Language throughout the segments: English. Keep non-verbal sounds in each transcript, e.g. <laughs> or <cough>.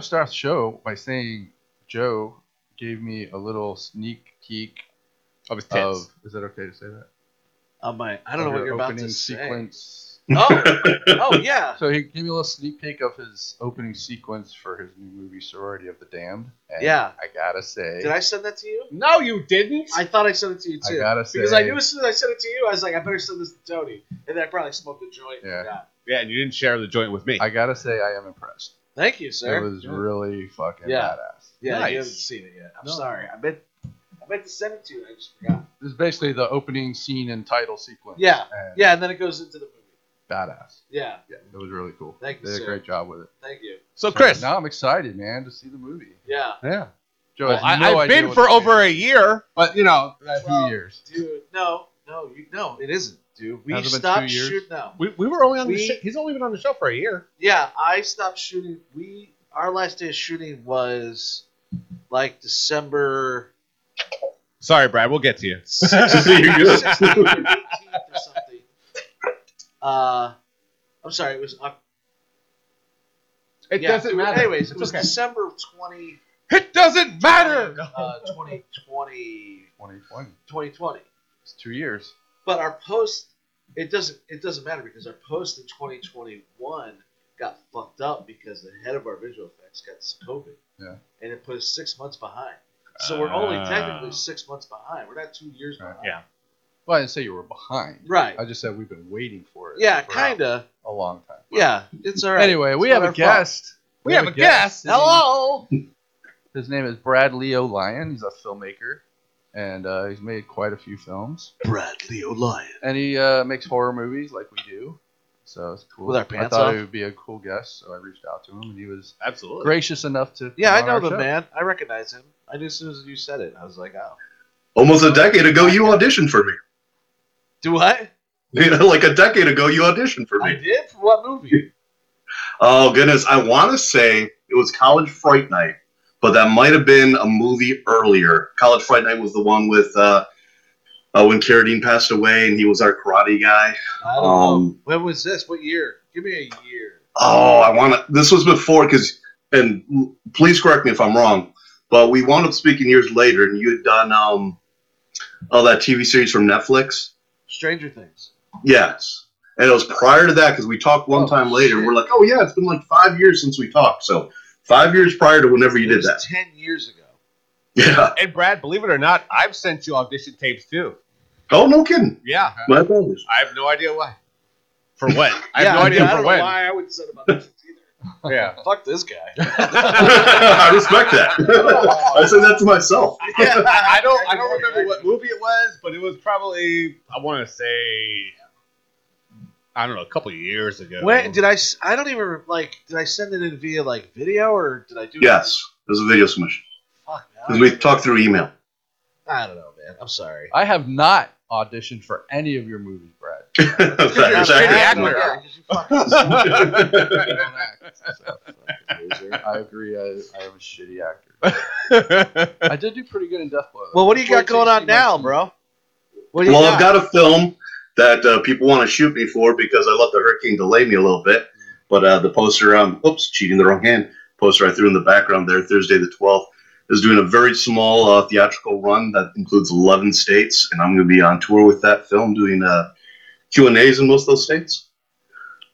want to start the show by saying Joe gave me a little sneak peek Of his tits. of. Is that okay to say that? Oh my! I don't know what you're about opening to say. sequence. Oh, <laughs> oh yeah. So he gave me a little sneak peek of his opening sequence for his new movie Sorority of the Damned. And Yeah. I gotta say, Did I send that to you? no, you didn't. I thought I sent it to you too. I too. gotta say, because I knew as soon as I sent it to you, I was like, I better send this to Tony, and then I probably smoked a joint. Yeah. forgot. yeah, and you didn't share the joint with me. I gotta say, I am impressed. Thank you, sir. It was Yeah. really fucking Yeah. badass. yeah, Nice. you haven't seen it yet. I'm No. sorry. I meant, I meant to send it to you. I just forgot. This is basically the opening scene and title sequence. Yeah. And Yeah, and then it goes into the movie. Badass. Yeah. Yeah, it was really cool. Thank you, They Did a great job with it. Thank you. so, Chris, now I'm excited, man, to see the movie. Yeah, Yeah. Joe well, has I, no I've idea been for over movie a year, but you know, is. two Well, years. dude. No, no, you, no, it isn't, dude. We Has it been stopped years? shooting. No. we, we were only on the We- show. He's only been on the show for a year. Yeah, I stopped shooting. We our last day of shooting was like December Sorry, Brad. We'll get to you. 16th or 18th or something. Uh, I'm sorry. It was. Oc- It yeah, doesn't matter. Anyways, it It's was okay. December 20. It doesn't matter. Uh, 2020, 2020. 2020. It's two years. But our post, it doesn't. It doesn't matter because our post in 2021 got fucked up because the head of our visual effects got COVID. Yeah. And it put us six months behind. So we're only Ah. technically six months behind. We're not two years behind. Yeah. Well, I didn't say you were behind. Right. I just said we've been waiting for it. Yeah, for kinda. A long time. Yeah, it's all right. Anyway, we have not a our fault. guest. We have a guest. His Hello. His name is Brad Leo Lyon. He's a filmmaker, and uh, he's made quite a few films. Brad Leo Lyon. And he uh, makes horror movies like we do. So it's cool. With our I thought off? he would be a cool guest, so I reached out to him, and he was Absolutely. gracious enough to. Yeah, I know the show. man. I recognize him. I knew as soon as you said it. I was like, oh. Almost a decade ago, you auditioned for me. Do what? <laughs> You know, like a decade ago, you auditioned for me. I did? For what movie? Oh goodness, I want to say it was College Fright Night, but that might have been a movie earlier. College Fright Night was the one with uh, uh, when Carradine passed away, and he was our karate guy. Um. When was this? What year? Give me a year. Oh, I want to. This was before because, and please correct me if I'm wrong, but we wound up speaking years later, and you had done um, oh that TV series from Netflix. Stranger Things. Yes. And it was prior to that because we talked one Oh, time later. and shit. We're like, oh, yeah, it's been like five years since we talked. So five years prior to whenever you It did was that. ten years ago. Yeah. And Brad, believe it or not, I've sent you audition tapes too. Oh, no kidding. Yeah. My apologies. I have no idea why. For what? I have yeah, no I idea mean, I for don't when. know why I would send him auditions either. <laughs> Yeah. Fuck this guy. <laughs> <laughs> I respect that. I said that to myself. Yeah, I, I don't. I don't remember what movie it was, but it was probably. I want to say. I don't know, a couple of years ago. When did I? s- I don't even like. Did I send it in via like video or did I do? Yes. It was a video submission. Fuck man. I Because don't we talked through email. I don't know, man. I'm sorry. I have not auditioned for any of your movies, Brad. <laughs> That's you're a shitty actor. Yeah, 'cause you fucking- You don't act, so, loser. I agree. I, I am a shitty actor. <laughs> I did do pretty good in Death Blow. Well, what do you got going on now, bro? What do you Well, got? I've got a film that uh, people want to shoot me for because I let the hurricane delay me a little bit. But uh, the poster, um, oops, cheating the wrong hand. Poster I threw in the background there, Thursday the 12th, is doing a very small uh, theatrical run that includes 11 states, and I'm going to be on tour with that film doing uh, Q and A's in most of those states.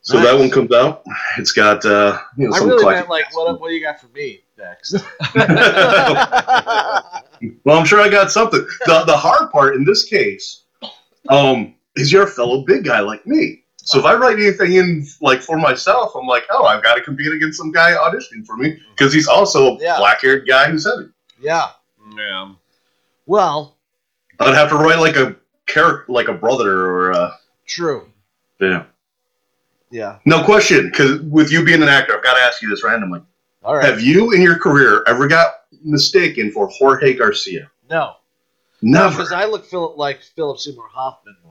So that one comes out. It's got uh, you know I some really meant like, what? What do you got for me next? <laughs> Well, I'm sure I got something. The the hard part in this case, um, is you're a fellow big guy like me. So if I write anything in like for myself, I'm like, oh, I've got to compete against some guy auditioning for me because he's also a Yeah. black-haired guy who's heavy. yeah. yeah. Well, I'd have to write like a character, like a brother or a, true. yeah. Yeah. No question, because with you being an actor, I've got to ask you this randomly. All right. Have you in your career ever got mistaken for Jorge Garcia? no. Never. Because I look like Philip Seymour Hoffman more.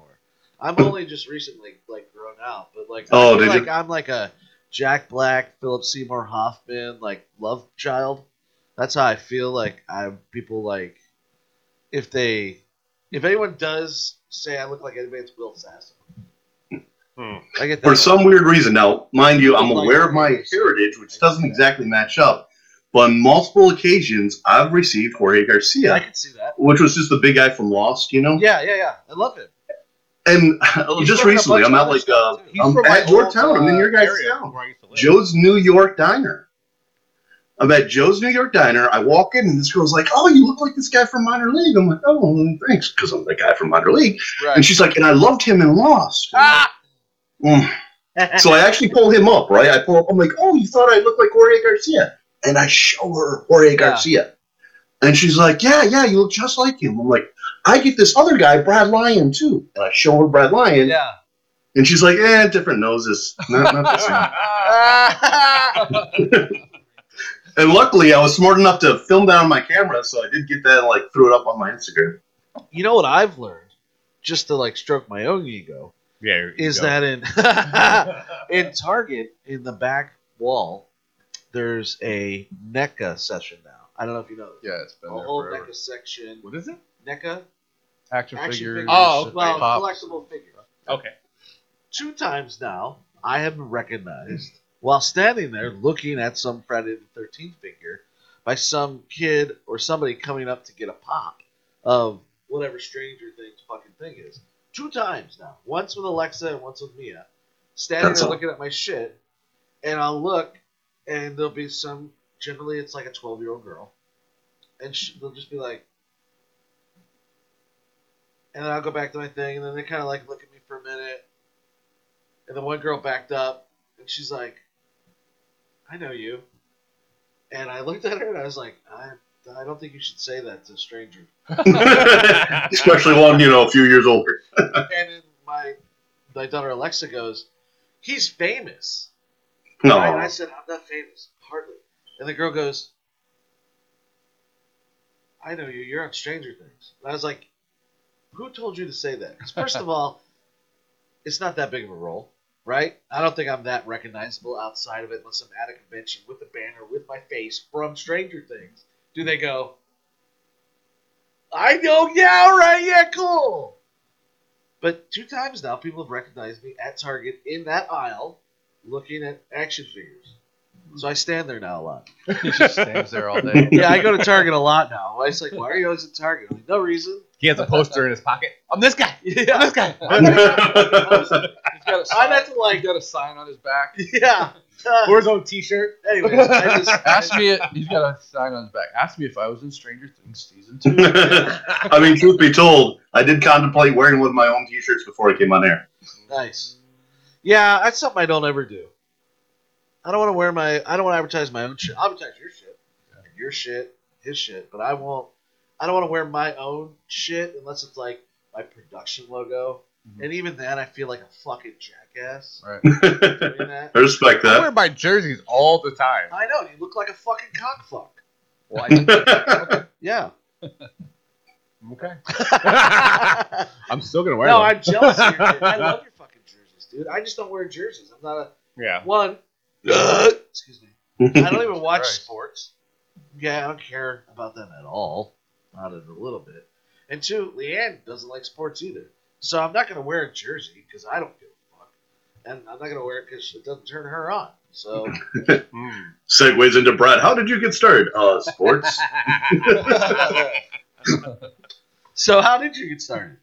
I'm only just recently like grown out, but like I Oh, feel did you? like I'm like a Jack Black, Philip Seymour Hoffman, like love child. That's how I feel like I people like if they if anyone does say I look like anybody, it's Will Sasso. Hmm. I get that. For some weird reason, now, mind you, I'm aware of my heritage, which doesn't exactly match up. But on multiple occasions, I've received Jorge Garcia, I can see that. which was just the big guy from Lost, you know. Yeah, yeah, yeah. I love him. And just recently, I'm at like uh. I'm at Yorktown. old, I'm in your guys' town. where I used to live. Joe's New York Diner. I'm at Joe's New York Diner. I walk in and this girl's like, "Oh, you look like this guy from minor league." I'm like, "Oh, thanks," because I'm the guy from minor league. Right. And she's like, "And I loved him in Lost." ah! Mm. So I actually pull him up, right? I pull up. I'm like, "Oh, you thought I looked like Jorge Garcia?" And I show her Jorge Yeah. Garcia, and she's like, "Yeah, yeah, you look just like him." I'm like, "I get this other guy, Brad Lyon, too." And I show her Brad Lyon, yeah. and she's like, "Eh, different noses, not, not the same." <laughs> And luckily, I was smart enough to film that on my camera, so I did get that and like threw it up on my Instagram. you know what I've learned, just to like stroke my own ego, yeah, is go. that in <laughs> in Target in the back wall, there's a NECA session now. I don't know if you know. This. Yeah, it's been A whole forever. NECA section. what is it? NECA Action, action figures. figures. Oh, well, pops. collectible figure. Okay. Two times now, I have been recognized while standing there looking at some Friday the Thirteenth figure by some kid or somebody coming up to get a pop of whatever Stranger Things fucking thing is. Two times now. Once with Alexa and once with Mia. Standing That's there all. looking at my shit, and I'll look, and there'll be some. Generally, it's like a twelve-year-old girl, and she, they'll just be like, and then I'll go back to my thing, and then they kind of like look at me for a minute, and the one girl backed up, and she's like, "I know you," and I looked at her and I was like, "I, I don't think you should say that to a stranger." <laughs> <laughs> Especially one, you know, a few years older. <laughs> and then my my daughter Alexa goes, "He's famous." No. And I said, "I'm not famous, hardly." And the girl goes, "I know you. You're on Stranger Things." And I was like, "Who told you to say that?" Because <laughs> first of all, it's not that big of a role, right? I don't think I'm that recognizable outside of it unless I'm at a convention with a banner with my face from Stranger Things. Do they go? I know, yeah, all right, yeah, cool. But two times now, people have recognized me at Target in that aisle, looking at action figures. So I stand there now a lot. <laughs> he just stands there all day. Yeah, I go to Target a lot now. I was like, why are you always at Target? I'm like, no reason. He has a poster in his pocket. I'm this guy. Yeah, this guy. <laughs> He's got a I <laughs> sign. meant to like, got a sign on his back. yeah. Uh, Or his own T-shirt. anyways, I just, Ask me. He's got a sign on his back. Ask me if I was in Stranger Things season two. I mean, truth be told, I did contemplate wearing one of my own T-shirts before I came on air. Nice. Yeah, that's something I don't ever do. I don't want to wear my. I don't want to advertise my own shit. I'll advertise your shit, your shit, his shit, but I won't. I don't want to wear my own shit unless it's like my production logo. Mhm. And even then, I feel like a fucking jackass Right. <laughs> I respect that. I wear my jerseys all the time. I know you look like a fucking cockfuck. Well, I, <laughs> Yeah. <laughs> okay. I'm still gonna wear No, I'm jealous of your. I love your fucking jerseys, dude. I just don't wear jerseys. I'm not a Yeah. one. Excuse me. I don't even watch Christ. sports. Yeah, I don't care about them at all. Not even a little bit. And two, Leanne doesn't like sports either. So I'm not going to wear a jersey because I don't give a fuck. And I'm not going to wear it because it doesn't turn her on. So <laughs> Mm. Segues into Brad. How did you get started? Uh, sports. <laughs> so how did you get started?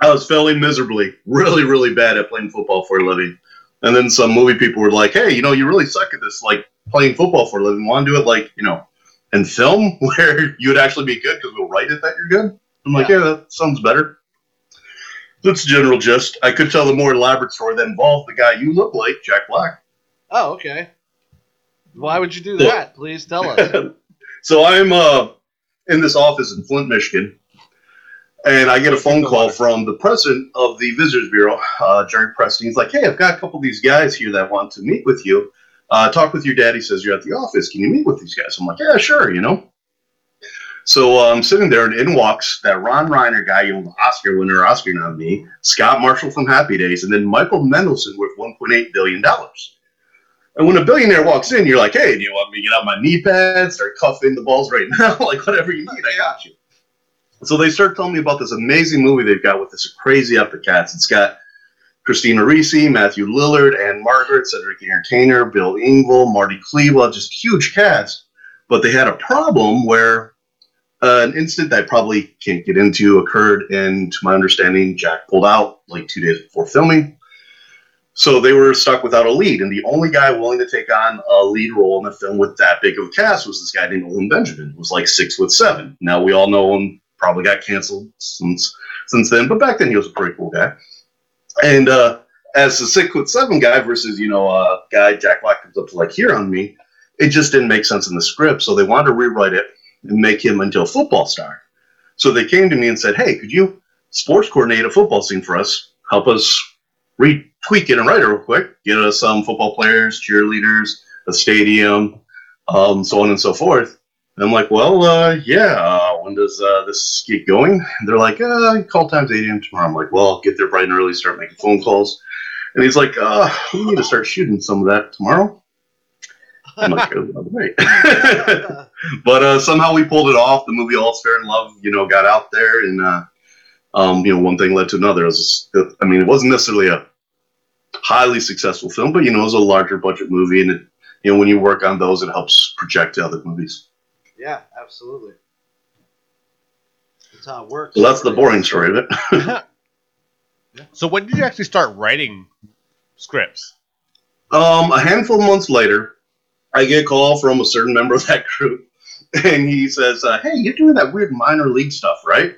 I was failing miserably, really, really bad at playing football for a living. And then some movie people were like, "Hey, you know, you really suck at this, like playing football for a living. Want to do it, like, you know, in film <laughs> where you would actually be good because we'll write it that you're good." I'm like, "Yeah, that sounds better." That's the general gist. I could tell the more elaborate story that involved the guy you look like, Jack Black. Oh, okay. Why would you do that? Please tell us. <laughs> so I'm uh, in this office in Flint, Michigan, and I get a phone call from the president of the Visitors Bureau, uh, Jerry Preston. He's like, "Hey, I've got a couple of these guys here that want to meet with you. Uh, talk with your dad. He says you're at the office. Can you meet with these guys?" I'm like, "Yeah, sure." You know. So uh, I'm sitting there, and in walks that Ron Reiner guy, you know, the Oscar winner, Oscar nominee, Scott Marshall from Happy Days, and then Michael Mendelsohn worth 1.8 billion dollars. And when a billionaire walks in, you're like, hey, do you want me to get out my knee pads, start cuffing the balls right <laughs> now? like, whatever you need, I got you. So they start telling me about this amazing movie they've got with this crazy epic cast. It's got Christina Ricci, Matthew Lillard, and Margaret, Cedric the Entertainer, Bill Engvall, Marty Klebba, just huge cast. but they had a problem where uh, an incident that I probably can't get into occurred, and to my understanding, Jack pulled out like two days before filming. So they were stuck without a lead, and the only guy willing to take on a lead role in a film with that big of a cast was this guy named Owen Benjamin, who was like six foot seven. Now we all know him, probably got canceled since since then, but back then he was a pretty cool guy. And uh, as the six foot seven guy versus you know a guy Jack Black comes up to like here on me, it just didn't make sense in the script. So they wanted to rewrite it and make him into a football star. So they came to me and said, "Hey, could you sports coordinate a football scene for us? Help us retweak it and write it real quick. Get us some football players, cheerleaders, a stadium, um, so on and so forth." And I'm like, "Well, uh, yeah. Uh, when does uh, this get going?" And they're like, uh, "Call times 8 a.m. tomorrow." I'm like, "Well, get there bright and early, start making phone calls." And he's like, uh, "We need to start shooting some of that tomorrow." I'm like, "Oh, all right." <laughs> but uh, somehow we pulled it off. The movie All's Fair in Love, you know, got out there, and uh, um, you know, one thing led to another. It was, just- I mean, it wasn't necessarily a highly successful film, but you know, it was a larger budget movie, and it, you know, when you work on those, it helps project to other movies. yeah, absolutely. That's how it works. So that's the boring story of it. <laughs> <laughs> So when did you actually start writing scripts? Um, a handful of months later, I get a call from a certain member of that group, <laughs> and he says, uh, "Hey, you're doing that weird minor league stuff, right?"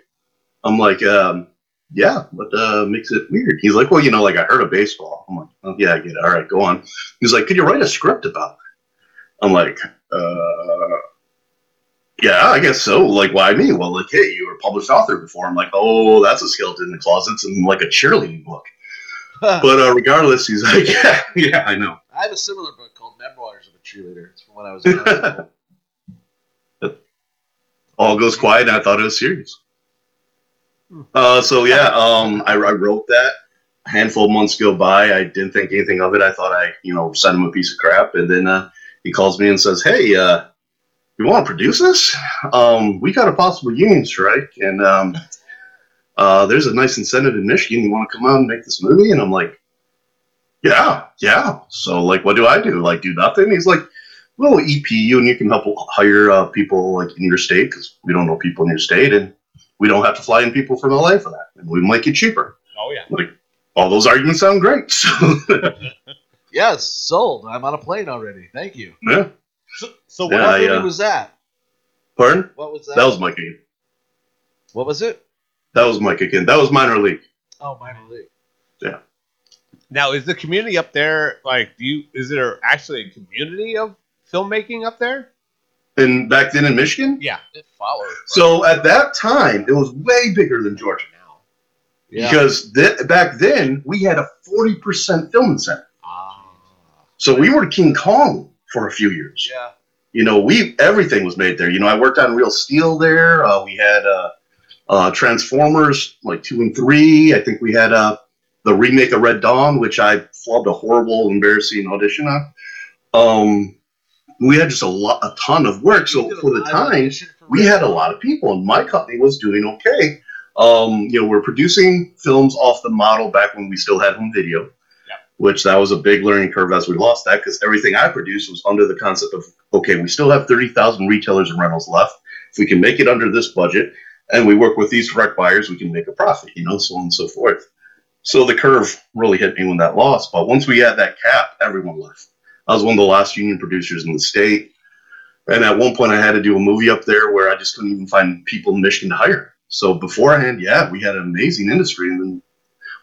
I'm like, um, "Yeah, what uh, makes it weird?" He's like, "Well, you know, like I heard of baseball." I'm like, oh, "Yeah, I get it. All right, go on." He's like, "Could you write a script about it?" I'm like, uh, "Yeah, I guess so. Like, why me?" Well, like, hey, you were a published author before. I'm like, "Oh, that's a skeleton in the closets and like a cheerleading book." <laughs> But uh, regardless, he's like, <laughs> "Yeah, yeah, I know." I have a similar book called Memoirs of a Cheerleader. It's from when I was in high school. <laughs> all goes quiet and I thought it was serious. Uh, so yeah, um, I, I wrote that. A handful of months go by. I didn't think anything of it. I thought I, you know, sent him a piece of crap, and then uh, he calls me and says, "Hey, uh, you want to produce this? Um, we got a possible union strike, and um, uh, there's a nice incentive in Michigan. You want to come out and make this movie?" And I'm like, "Yeah, yeah." So like, what do I do? Like, do nothing? He's like, "We'll EP you, and you can help hire uh, people like in your state because we don't know people in your state, and we don't have to fly in people from LA for that, and we make it cheaper." Oh yeah. Like, all those arguments sound great. <laughs> Yes, sold. I'm on a plane already. Thank you. yeah. So, so Yeah, what? what uh, was that? Pardon? What was that? That was my game. what was it? That was my kick in. That was minor league. Oh, minor league. Yeah. Now is the community up there like? Do you? Is there actually a community of filmmaking up there? And back then in Michigan, Yeah. It followed. so at that time, it was way bigger than Georgia now. Yeah. Because th- back then, we had a 40% film incentive. Ah. So we were King Kong for a few years. yeah. You know, we everything was made there. You know, I worked on Real Steel there. Uh, we had uh, uh, Transformers like two and three. I think we had uh, the remake of Red Dawn, which I flubbed a horrible, embarrassing audition on. Um, we had just a lot, a ton of work. So You did a for the time, we had a lot of people, and my company was doing okay. Um, you know, we're producing films off the model back when we still had home video. Which that was a big learning curve as we lost that because everything I produced was under the concept of okay, we still have thirty thousand retailers and rentals left. If we can make it under this budget, and we work with these direct buyers, we can make a profit. You know, so on and so forth. So the curve really hit me when that lost. But once we had that cap, everyone left. I was one of the last union producers in the state. And at one point, I had to do a movie up there where I just couldn't even find people in Michigan to hire. So beforehand, yeah, we had an amazing industry. And then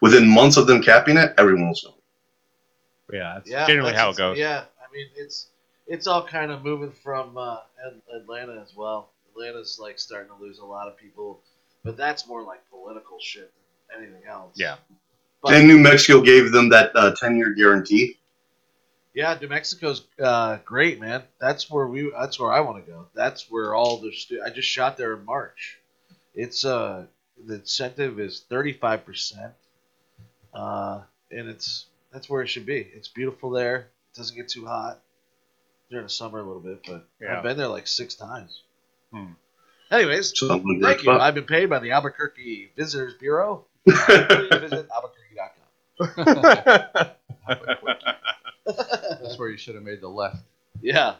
within months of them capping it, everyone was going. Yeah. That's Yeah, generally that's- how it goes. Yeah, I mean it's it's all kind of moving from uh, Atlanta as well. Atlanta's like starting to lose a lot of people, but that's more like political shit than anything else. Yeah. But and New Mexico gave them that uh, 10 year guarantee. yeah, New Mexico's uh, great, man. That's where we. That's where I want to go. That's where all the. Stu- I just shot there in March. It's uh the incentive is thirty five percent, uh, and it's that's where it should be. It's beautiful there. It doesn't get too hot during the summer a little bit, but Yeah. I've been there like six times. Hmm. Anyways, So thank great you. I've been paid by the Albuquerque Visitors Bureau. <laughs> Please spot. visit albuquerque.com. That's where you should have made the left. yeah.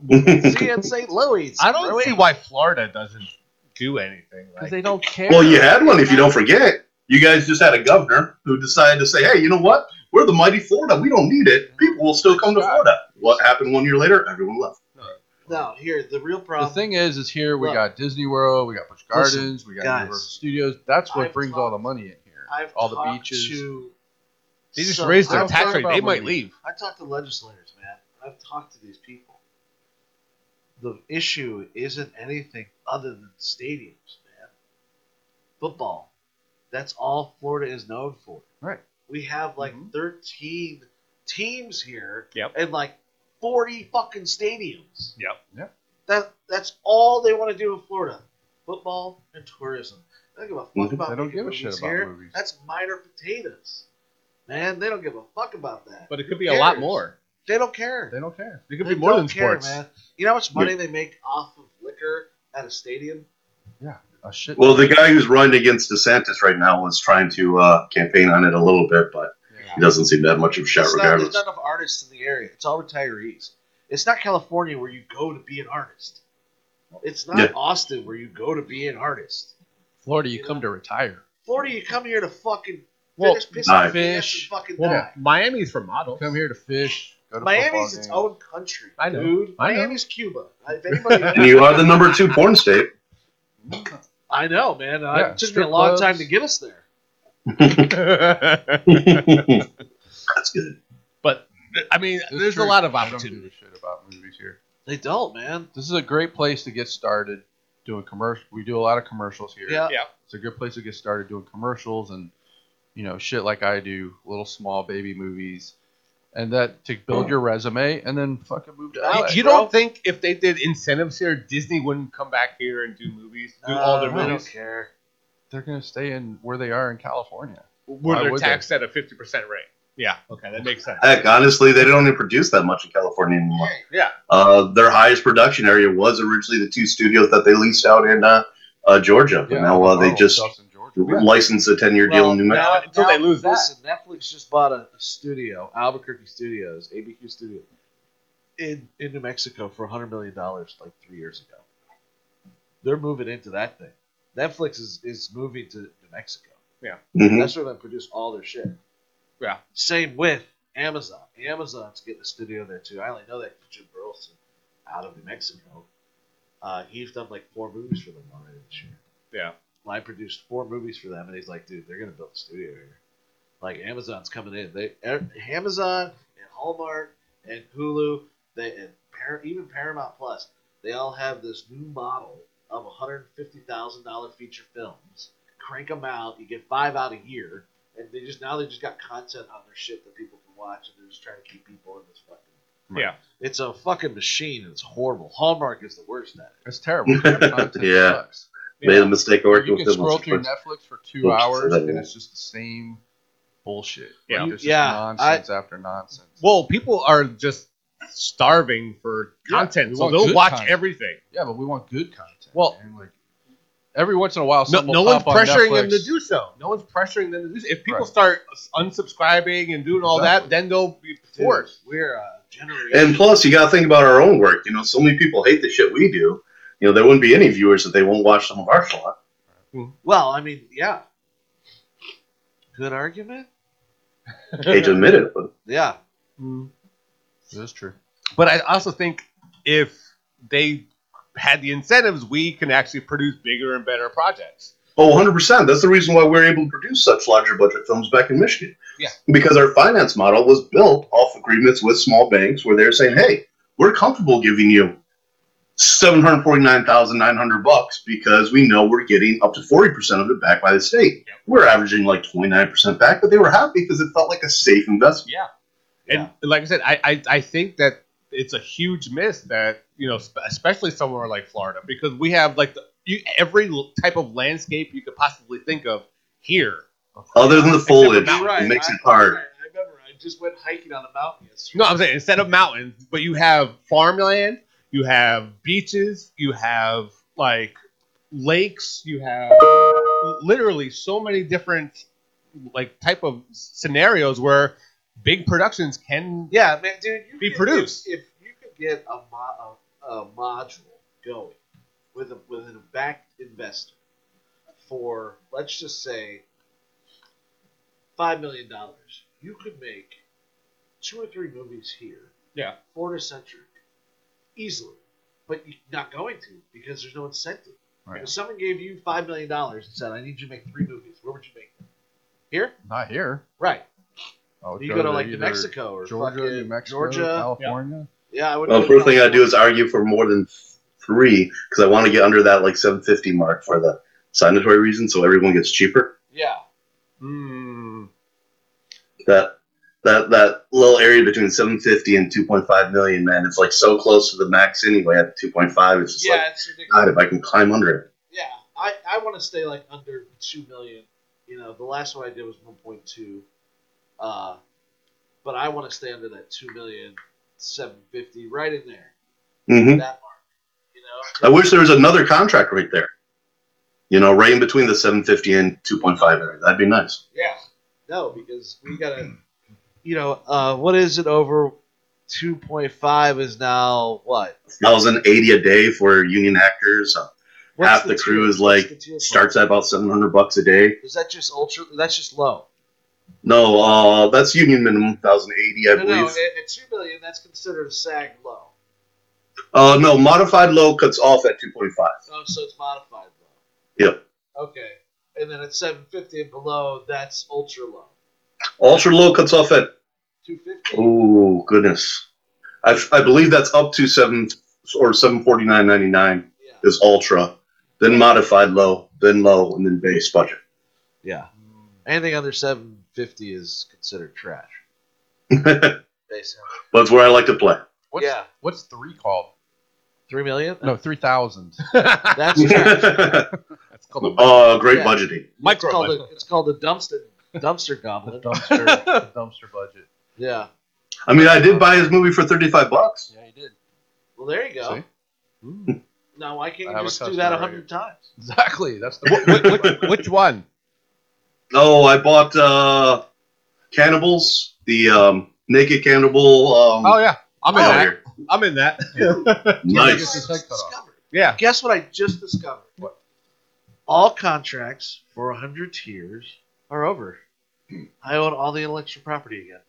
<laughs> See in St. Louis. I don't Louis. see why Florida doesn't do anything. Because Like, they don't care. well, you had one if you don't forget. You guys just had a governor who decided to say, "Hey, you know what? We're the mighty Florida. We don't need it. People will still come to Florida." What happened one year later? Everyone left. No, here the real problem. The thing is, is here we Look. got Disney World, we got Busch Listen, Gardens, we got guys, Universal Studios. That's what I've brings all the money in here. I've all the beaches. To they just some- raised their I'm tax rate. They might movies. leave. I talked to legislators, man. I've talked to these people. The issue isn't anything other than stadiums, man. Football. That's all Florida is known for. Right. We have like Mhm. 13 teams here Yep. and like 40 fucking stadiums. Yep. Yep. That that's all they want to do in Florida. Football and tourism. They don't give a fuck Mhm. about They don't give a movies shit about here. movies. That's minor potatoes. Man, they don't give a fuck about that. But it could be a lot more. They don't care. They don't care. It could They be more don't than care, sports. man. You know how much money they make off of liquor at a stadium? A shit. Well, the guy who's running against DeSantis right now was trying to uh, campaign on it a little bit, but he doesn't seem to have much of a shot It's not, regardless. there's not enough artists in the area. It's all retirees. It's not California where you go to be an artist. It's not Yeah. Austin where you go to be an artist. Florida, you come to retire. Florida, you come here to fucking Well, finish pissing die. Fish. and fucking Well, die. Miami's for models. Come here to fish. Go to Miami's its games. own country, I know. dude. I know. Miami's Cuba. If anybody, <laughs> and you are the number two porn state. <laughs> I know, man. Uh, Yeah, it took me a long clubs. time to get us there. <laughs> That's good. but I mean, It's there's true. a lot of They don't opportunity. give a shit about movies here. They don't, man. This is a great place to get started doing commercial. We do a lot of commercials here. Yeah. Yeah. It's a good place to get started doing commercials and you know shit like I do, little small baby movies, and that to build your resume and then fucking move to You- LA. You, you don't think if they did incentives here, Disney wouldn't come back here and do movies, do all their Uh, I don't movies? care. They're gonna stay in where they are in California. Where Why they're would they? taxed at a fifty percent rate. Yeah. Okay, that makes sense. Heck, honestly, they don't even produce that much in California anymore. Yeah. Uh, their highest production area was originally the two studios that they leased out in uh, uh, Georgia. But now uh, they Oh, just stuff's in Georgia. licensed a 10 year deal Well, in New Mexico. now- until they lose that. Listen, Netflix just bought a, a studio, Albuquerque Studios, ABQ Studio, in in New Mexico for hundred million dollars like three years ago. They're moving into that thing. Netflix is, is moving to New Mexico. Mhm. That's where they produce all their shit. Yeah. Same with Amazon. Amazon's getting a studio there too. I only know that 'cause Jim Burleson out of New Mexico. Uh, he's done like four movies for them already this year. Yeah. Well, I produced four movies for them, and he's like, dude, they're gonna build a studio here. Like Amazon's coming in. They Amazon and Hallmark and Hulu, they and Par- even Paramount Plus, they all have this new model of $150,000 feature films. Crank them out. You get five out a year, and they just now they just got content on their shit that people can watch, and they're just trying to keep people in this fucking. Yeah. It's a fucking machine. and It's horrible. Hallmark is the worst at it. It's terrible. <laughs> Their content Yeah. Made a mistake of working You with can them. scroll once or through. Netflix for two Oops, hours and one. it's just the same bullshit. Yeah. Like, there's just Yeah, nonsense after nonsense. Well, people are just starving for content, we so they'll watch content. everything. Yeah, but we want good content. Well- man. like every once in a while, No, no one's pop on pressuring them to do so. No one's pressuring them to do so. If people Right. start unsubscribing and doing all that, then they'll be forced. Dude, we're uh, a generation. And plus, you got to think about our own work. You know, so many people hate the shit we do. You know, there wouldn't be any viewers if they won't watch some of our slot. well, I mean, yeah. Good argument. Hate to admit it, but <laughs> Yeah. Hmm. It is true. But I also think if they had the incentives, we can actually produce bigger and better projects. oh, 100%. That's the reason why we're able to produce such larger budget films back in Michigan. Yeah. Because our finance model was built off agreements with small banks where they're saying, hey, we're comfortable giving you 749,900 bucks because we know we're getting up to 40% of it back by the state. Yep. We're averaging like 29% back, but they were happy because it felt like a safe investment. Yeah. And like I said, I, I, I think that it's a huge miss that, you know, especially somewhere like Florida, because we have like the, you, every type of landscape you could possibly think of here. Other than the foliage, mountains. it makes I, it hard. I remember I just went hiking on a mountain yesterday. No, I'm saying instead of mountains, but you have farmland, you have beaches, you have like lakes, you have literally so many different like type of scenarios where big productions can Yeah, man, dude. Be could- produced. If, if you could get a, mo- a module going with a with a backed investor for let's just say five million dollars, you could make two or three movies here. Yeah. Florida centric, easily, but you're not going to because there's no incentive. Right. If someone gave you five million dollars and said, "I need you to make three movies," where would you make them? Here, Not here. right? Oh, would You go to like New Mexico or Georgia, fucking New Mexico, Georgia. California. Yeah, I would. Well, go to first thing I do is argue for more than three because I want to get under that like 750 mark for the sanitary reason, so everyone gets cheaper. Yeah, Mm. That that that little area between 750 and 2.5 million, man, it's like so close to the max anyway. At 2.5, it's just yeah, like it's. God, if I can climb under it. Yeah, I, I want to stay like under two million. You know, the last one I did was one point two, uh, but I want to stay under that two million seven fifty, right in there, hmm that mark. You know, I wish there was another contract right there. You know, right in between the 750 and 2.5 area. That'd be nice. Yeah, no, because we gotta, you know, uh, what is it over? Two point five is now what? 1,080 a day for union actors. Uh, What's Half the crew tier? is like the starts at about 700 bucks a day. Is that just ultra? That's just low. No, uh, that's union minimum, 1,080, I no, believe. no, at, at two million, that's considered a sag low. Uh, no, modified low cuts off at 2.5. Oh, so it's modified low. Yep. Okay, and then at seven fifty and below, that's ultra low. Ultra low cuts off at, Two fifty. oh, goodness. I, I believe that's up to 7 or 749.99 Yeah. is ultra, then modified low, then low, and then base budget. Yeah. Anything under seven fifty is considered trash. <laughs> That's Basically. where I like to play. What's, Yeah. What's three called? Three million. No, three thousand. <laughs> That's <laughs> trash. That's called a uh, great Yeah. budgeting. It's Micro called budget. a, it's called a dumpster dumpster the goblin. dumpster, the dumpster budget. Yeah. I mean, I did buy his movie for 35 bucks. Yeah, you did. Well, there you go. See? Now why can't I you have a just do customer that a right hundred times? Exactly. That's the <laughs> which, which, which one? Oh, I bought uh, Cannibals, the um, Naked Cannibal. Um, Oh yeah, I'm in out that. here. I'm in that. <laughs> Nice. his head cut off. Discovered. yeah. Guess what I just discovered? What? All contracts for 100 Tears are over. I own all the intellectual property again.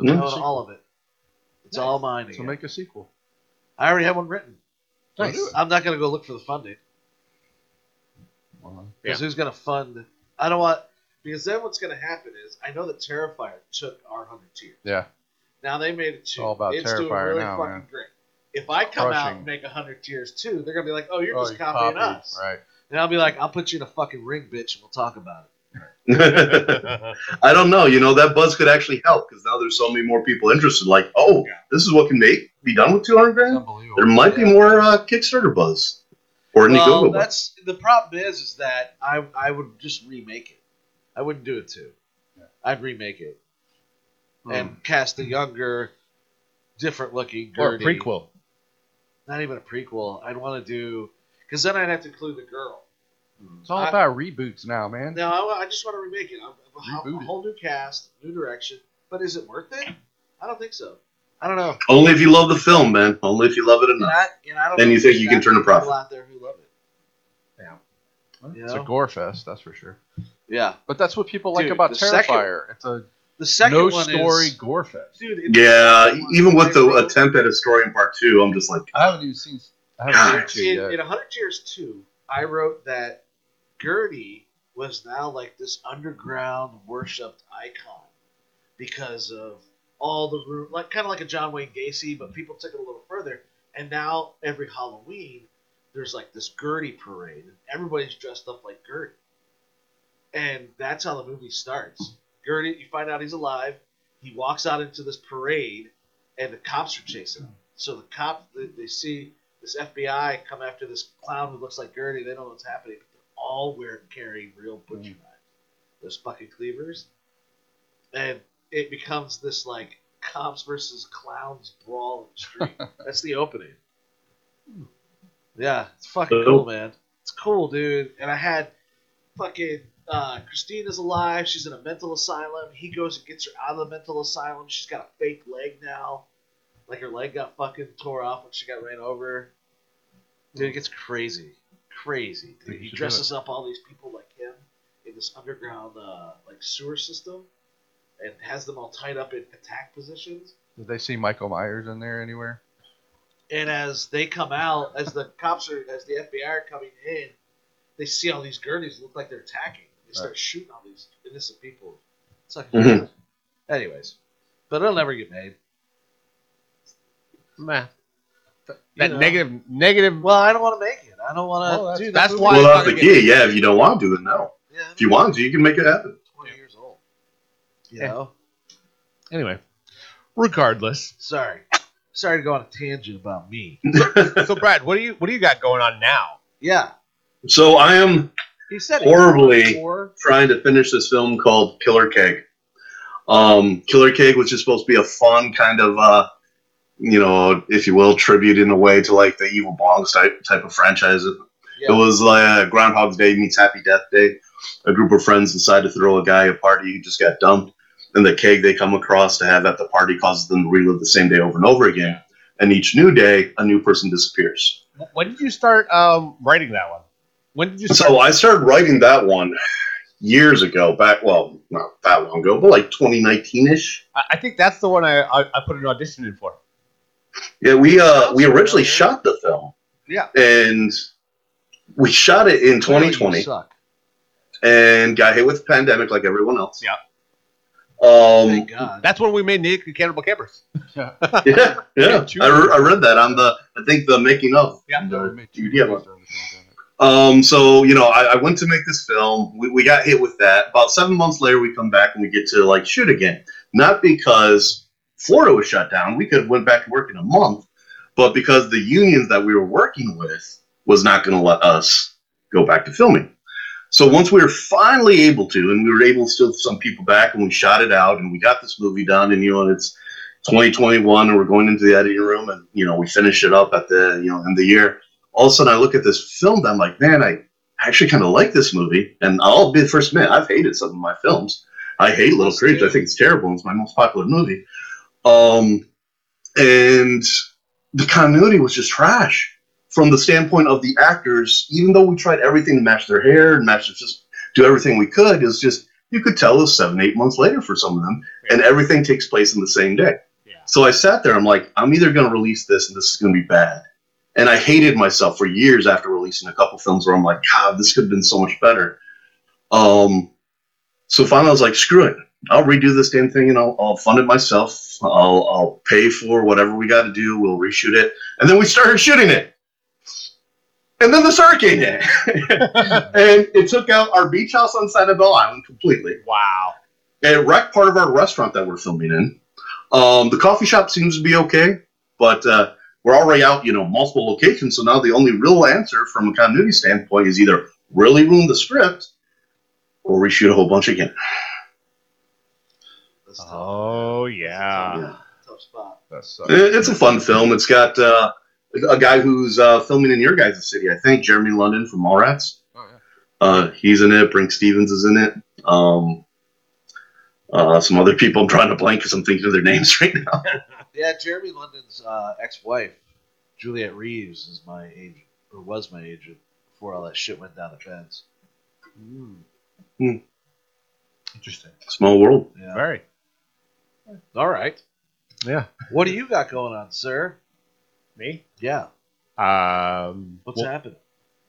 So I hmm? own all of it. It's all mine so make a sequel. I already have one written. Nice. I'm not going to go look for the funding Well, because who's going to fund? I don't want because then what's going to happen is I know that Terrifier took our 100 Tears. yeah. Now they made it two. all about it's doing really now, fucking man. great. If I come out and make 100 Tears too, they're going to be like, oh, you're Oh, just you copying copied, us. Right. And I'll be like, I'll put you in a fucking ring, bitch, and we'll talk about it. <laughs> I don't know. You know, that buzz could actually help because now there's so many more people interested. Like, oh, Yeah. this is what can make be done with 200 grand. There might be more uh, Kickstarter buzz or Indiegogo Well, buzz. that's the problem is, is that I I would just remake it. I wouldn't do it too. I'd remake it Hmm. and cast a younger, different looking or a Gurdy. prequel. Not even a prequel. I'd want to do because then I'd have to include the girl. Mm. It's all I- about reboots now, man. No, I, I just want to remake it. I'm, a, Reboot a it. whole new cast, new direction. But is it worth it? I don't think so. I don't know. Only if you love the film, man. Only if you love it And enough. I, and I don't Then you think you can turn a many people profit. out there who love it. You It's a gore fest, that's for sure. Yeah. But that's what people like Dude, about the second- It's a The second no one story is, gore fest. dude. Yeah, even with the I attempt at a story in part two, I'm just like, I haven't even seen. I haven't seen in, two in yet. 100 Tears 2, I wrote that Gurdy was now like this underground worshipped icon because of all the ru- like kind of like a John Wayne Gacy, but people took it a little further. And now every Halloween, there's like this Gurdy parade, and everybody's dressed up like Gurdy. And that's how the movie starts. Gurdy, you find out he's alive. He walks out into this parade, and the cops are chasing him. So the cops, they, they see this FBI come after this clown who looks like Gurdy. They don't know what's happening, but wear and carry real butcher Mm. knives, those fucking cleavers, and it becomes this like cops versus clowns brawl in the street. <laughs> That's the opening. Yeah, it's fucking cool, man. It's cool, dude. And I had fucking uh, Christina's alive. She's in a mental asylum. He goes and gets her out of the mental asylum. She's got a fake leg now. Like her leg got fucking tore off when she got ran over. Dude, it gets crazy, crazy. Dude. He dresses up all these people like him in this underground uh, like sewer system, and has them all tied up in attack positions. Did they see Michael Myers in there anywhere? And as they come out, as the cops are, as the FBI are coming in, they see all these gurneys look like they're attacking. They start Right. shooting all these innocent people. It's like, Mhm. anyways, but it'll never get made. Meh. You That know. negative, negative. Well, I don't want to make it. I don't want to. Well, that's- dude, that's why- movie- Well, it's that's not the key. Yeah, if you don't want to do it, no. Yeah, If you want to, you can make it happen. twenty years old. You Yeah. know. Anyway, regardless. Sorry, sorry to go on a tangent about me. <laughs> So, Brad, what do you what do you got going on now? Yeah, So I am he said. Horribly. Trying to finish this film called Killer Keg. Um, Killer Keg was just supposed to be a fun kind of, uh, you know, if you will, tribute in a way to like the Evil Bongs type type of franchise. It was like Groundhog's Day meets Happy Death Day. A group of friends decide to throw a guy a party who just got dumped, and the keg they come across to have at the party causes them to relive the same day over and over again. And each new day, a new person disappears. When did you start um, writing that one? When did you start? So I started writing that one years ago, back well, not that long ago, but like 2019 ish. I I think that's the one I, I, I put an audition in for. Yeah, we uh we originally familiar. shot the film. Yeah. And we shot it in Clearly you 2020 suck. and got hit with the pandemic like everyone else. Yeah. Um Thank God. That's when we made Naked Cannibal Campers. <laughs> <laughs> Yeah. yeah, yeah. I, re- I read that on the I think the making of. Yeah. The made two DVD movies one. during the pandemic. Um, so you know, I, I went to make this film. We, we got hit with that. About seven months later, we come back and we get to like shoot again. Not because Florida was shut down. We could have went back to work in a month, but because the unions that we were working with was not going to let us go back to filming. So once we were finally able to, and we were able to steal some people back, and we shot it out, and we got this movie done, and you know, it's 2021, and we're going into the editing room, and you know, we finish it up at the you know end of the year all of a sudden I look at this film I'm like, man, I actually kind of like this movie. And I'll be the first admit, I've hated some of my films. I hate Little Creeps. I think it's terrible. It's my most popular movie. Um, and the continuity was just trash from the standpoint of the actors. Even though we tried everything to match their hair and match just do everything we could, it's just you could tell it was seven, eight months later for some of them, and everything takes place in the same day. Yeah. So I sat there. I'm like, I'm either going to release this and this is going to be bad. And I hated myself for years after releasing a couple films where I'm like, God, this could have been so much better. Um, so finally, I was like, screw it. I'll redo this damn thing and I'll, I'll fund it myself. I'll, I'll pay for whatever we got to do. We'll reshoot it. And then we started shooting it. And then this hurricane hit. and it took out our beach house on Sanibel Island completely Wow. it wrecked part of our restaurant that we're filming in. Um, the coffee shop seems to be okay, but uh, we're already out, you know, multiple locations. So now the only real answer from a continuity standpoint is either really ruin the script or reshoot a whole bunch again. That's tough. Oh yeah. Yeah. Tough spot. That sucks. It's a fun film. It's got uh, a guy who's uh, filming in your guys' city, I think, Jeremy London from Mallrats. Oh yeah. Uh, he's in it. Brinke Stevens is in it. Um, uh, some other people I'm trying to blank because I'm thinking of their names <laughs> right now. Yeah, Jeremy London's uh, ex-wife, Juliet Reeves, is my agent, or was my agent before all that shit went down the fence. Hmm. Interesting. Small world. Yeah. Very. All right. Yeah. What do you got going on, sir? Me. Yeah. Um. What's w- happening?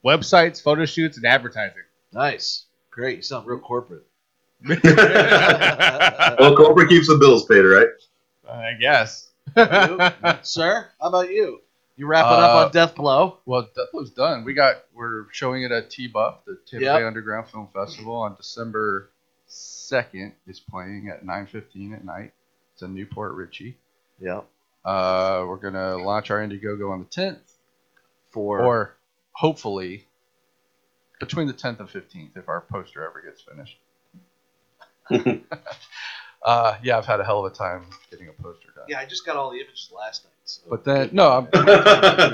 websites, photo shoots, and advertising. Nice. Great. You sound real corporate. <laughs> Well, corporate keeps the bills paid, right? I guess. <laughs> sir, how about you? You wrapping up Uh, on Death Blow? Well, Death Blow's done. We got we're showing it at T Buff, the Tampa Yep. Bay Underground Film Festival on December second. Is playing at nine fifteen at night. It's in New Port Richey. Yep. Uh, we're gonna launch our Indiegogo on the tenth, For or hopefully between the tenth and fifteenth, if our poster ever gets finished. <laughs> <laughs> uh, yeah, I've had a hell of a time getting a poster done. yeah, I just got all the images last night. So. But then no, I'm <laughs>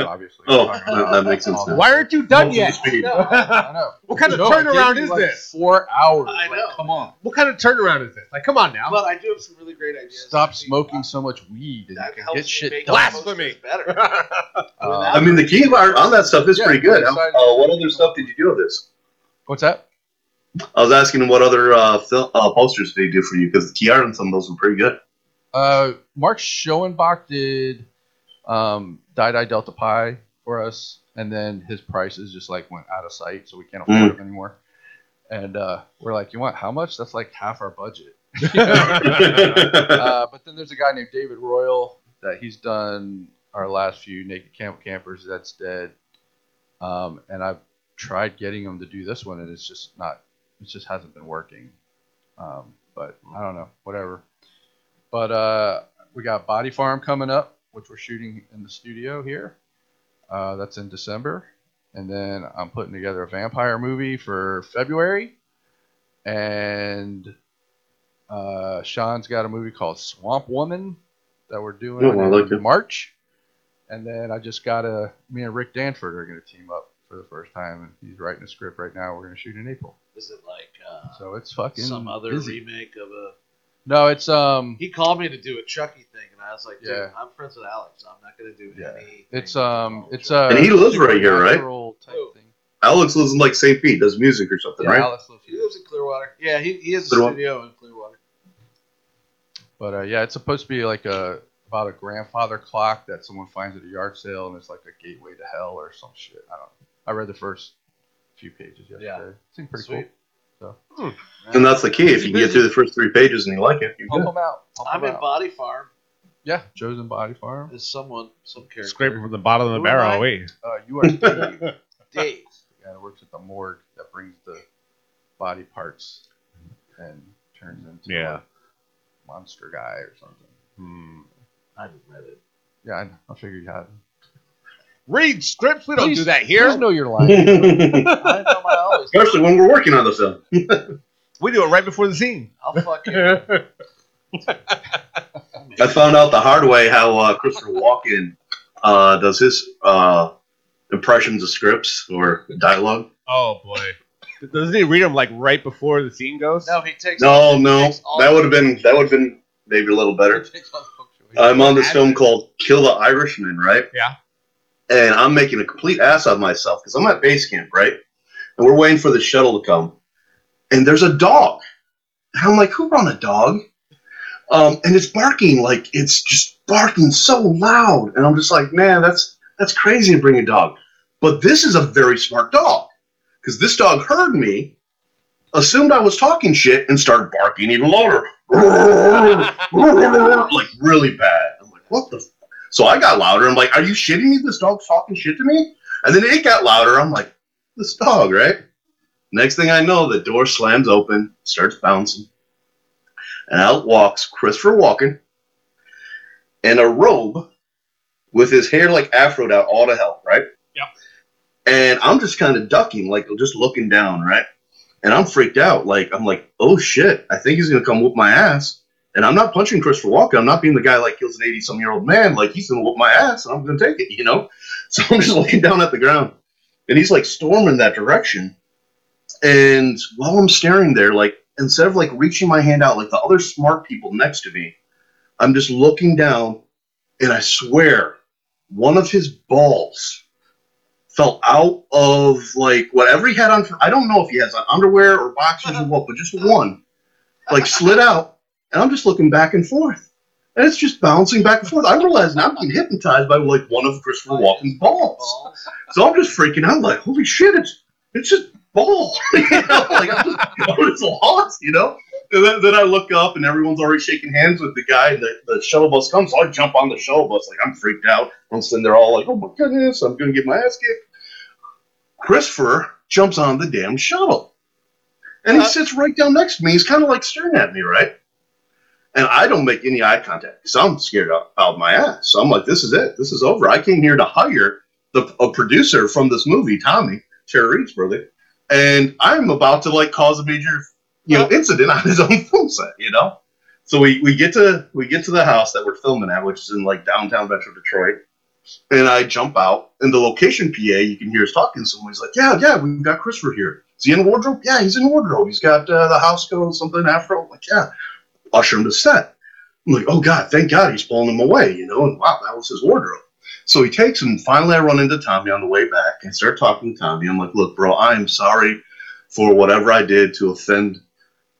obviously. Oh, talking that- about that makes sense all now. that. Why aren't you done Full yet? speed. <laughs> I know. What kind of No, turnaround is like, this? Four hours. I Like, know. come on. What kind of turnaround is this? Like, come on now. but I do have some really great ideas. Stop smoking so much weed and That you can helps get shit done. Blasphemy. better. <laughs> Uh, I mean, the key art on that stuff is Yeah, pretty good. I'm How- excited. uh, what other stuff did you do with this? what's that? I was asking him what other uh, fil- uh, posters did he do for you because the key art on some of those were pretty good. Uh, Mark Schoenbach did um, Die Die Delta Pi for us, and then his prices just like went out of sight, so we can't afford them anymore. And uh, we're like, you want how much? That's like half our budget. <laughs> <laughs> uh, but then there's a guy named David Royal that he's done our last few Naked Camp Campers. That's dead. Um, and I've tried getting him to do this one, and it's just not. It just hasn't been working. Um, but I don't know. Whatever. But uh, we got Body Farm coming up, which we're shooting in the studio here. Uh, that's in December. And then I'm putting together a vampire movie for February. And uh, Sean's got a movie called Swamp Woman that we're doing Oh, I in like it. March. And then I just got a, me and Rick Danford are going to team up for the first time. And he's writing a script right now. We're going to shoot in April. Is it like uh, So it's fucking some other busy. remake of a? No, it's um, He called me to do a Chucky thing, and I was like, dude, Yeah. I'm friends with Alex. So I'm not gonna do Yeah. any. it's um, it's uh, And he lives right here, right? Type thing. Alex lives in like St. Pete, does music or something, Yeah, right? Alex lives He lives in Clearwater. Yeah, he, he has a Clearwater. studio in Clearwater. But uh, yeah, it's supposed to be like a about a grandfather clock that someone finds at a yard sale, and it's like a gateway to hell or some shit. I don't. know. I read the first few pages yesterday. Yeah. seemed pretty cool. Sweet. And that's the key. If you can get through the first three pages and you like it, you're cool. Pump good. them out. Pump I'm 'em in out. Body Farm. Yeah, Joe's in Body Farm. Is someone some character? Scraping from the bottom of the Who barrel. am I? Wait. Uh, you are Dave, the <laughs> Dave. guy that works at the morgue that brings the body parts and turns into Yeah. a monster guy or something. Hmm. I haven't read it. Yeah, I, know. I figured you had. Read scripts. We don't Please- do that Please here. know your line. <laughs> I know my always. Especially when we're working on the film. <laughs> We do it right before the scene. I'll fucking. I found out the hard way how uh, Christopher <laughs> Walken uh, does his uh, impressions of scripts or dialogue. oh boy. Doesn't he read them like right before the scene goes? No, he takes. No, he no, takes all- that would have been that would have been maybe a little better. <laughs> Takes all the punctuation. I'm on this film called Kill the Irishman, right? Yeah. And I'm making a complete ass of myself because I'm at base camp, right? And we're waiting for the shuttle to come. And there's a dog. And I'm like, who brought a dog? Um, and it's barking like it's just barking so loud. And I'm just like, man, that's that's crazy to bring a dog. But this is a very smart dog. Because this dog heard me, assumed I was talking shit, and started barking even louder. <laughs> like really bad. I'm like, what the? F-? So I got louder. I'm like, are you shitting me? This dog's talking shit to me. And then it got louder. I'm like, this dog, right? Next thing I know, the door slams open, starts bouncing, and out walks Christopher Walken in a robe with his hair like afroed out all to hell, right? And I'm just kind of ducking, like just looking down, right? And I'm freaked out. Like I'm like, oh shit! I think he's gonna come whoop my ass. And I'm not punching Christopher Walken. I'm not being the guy like kills an 80 some year old man. Like he's gonna whoop my ass, and I'm gonna take it, you know. <laughs> So I'm just looking down at the ground, and he's like storming that direction. And while I'm staring there, like instead of like reaching my hand out like the other smart people next to me, I'm just looking down, and I swear, one of his balls fell out of like whatever he had on. I don't know if he has on underwear or boxers or what, but just one, like slid out, and I'm just looking back and forth. And it's just bouncing back and forth. I realize now I'm being hypnotized by like one of Christopher Walken's. Balls. So I'm just freaking out, like, holy shit, it's it's just ball. <laughs> you know, like I'm just I'm just lost, you know. And then, then I look up and everyone's already shaking hands with the guy, and the, the shuttle bus comes. So I jump on the shuttle bus, like I'm freaked out. I'm sitting there all like, oh my goodness, I'm gonna get my ass kicked. Christopher jumps on the damn shuttle. And he Uh, sits right down next to me. He's kind of like staring at me, right? And I don't make any eye contact because I'm scared out, out of my ass. So I'm like, this is it. This is over. I came here to hire the a producer from this movie, Tommy, Tara Reid's brother, and I'm about to like cause a major, you know, incident on his <laughs> own film set, you know. So we, we get to we get to the house that we're filming at, which is in like downtown Metro Detroit. And I jump out, and the location PA, you can hear us talking. Someone's like, "Yeah, yeah, we've got Christopher here. Is he in wardrobe? Yeah, he's in wardrobe. He's got uh, the house coat, something afro. I'm like, yeah, usher him to set. I'm like, oh god, thank God he's pulling him away, you know. And wow, that was his wardrobe. So he takes him. Finally, I run into Tommy on the way back and start talking to Tommy. I'm like, look, bro, I am sorry for whatever I did to offend,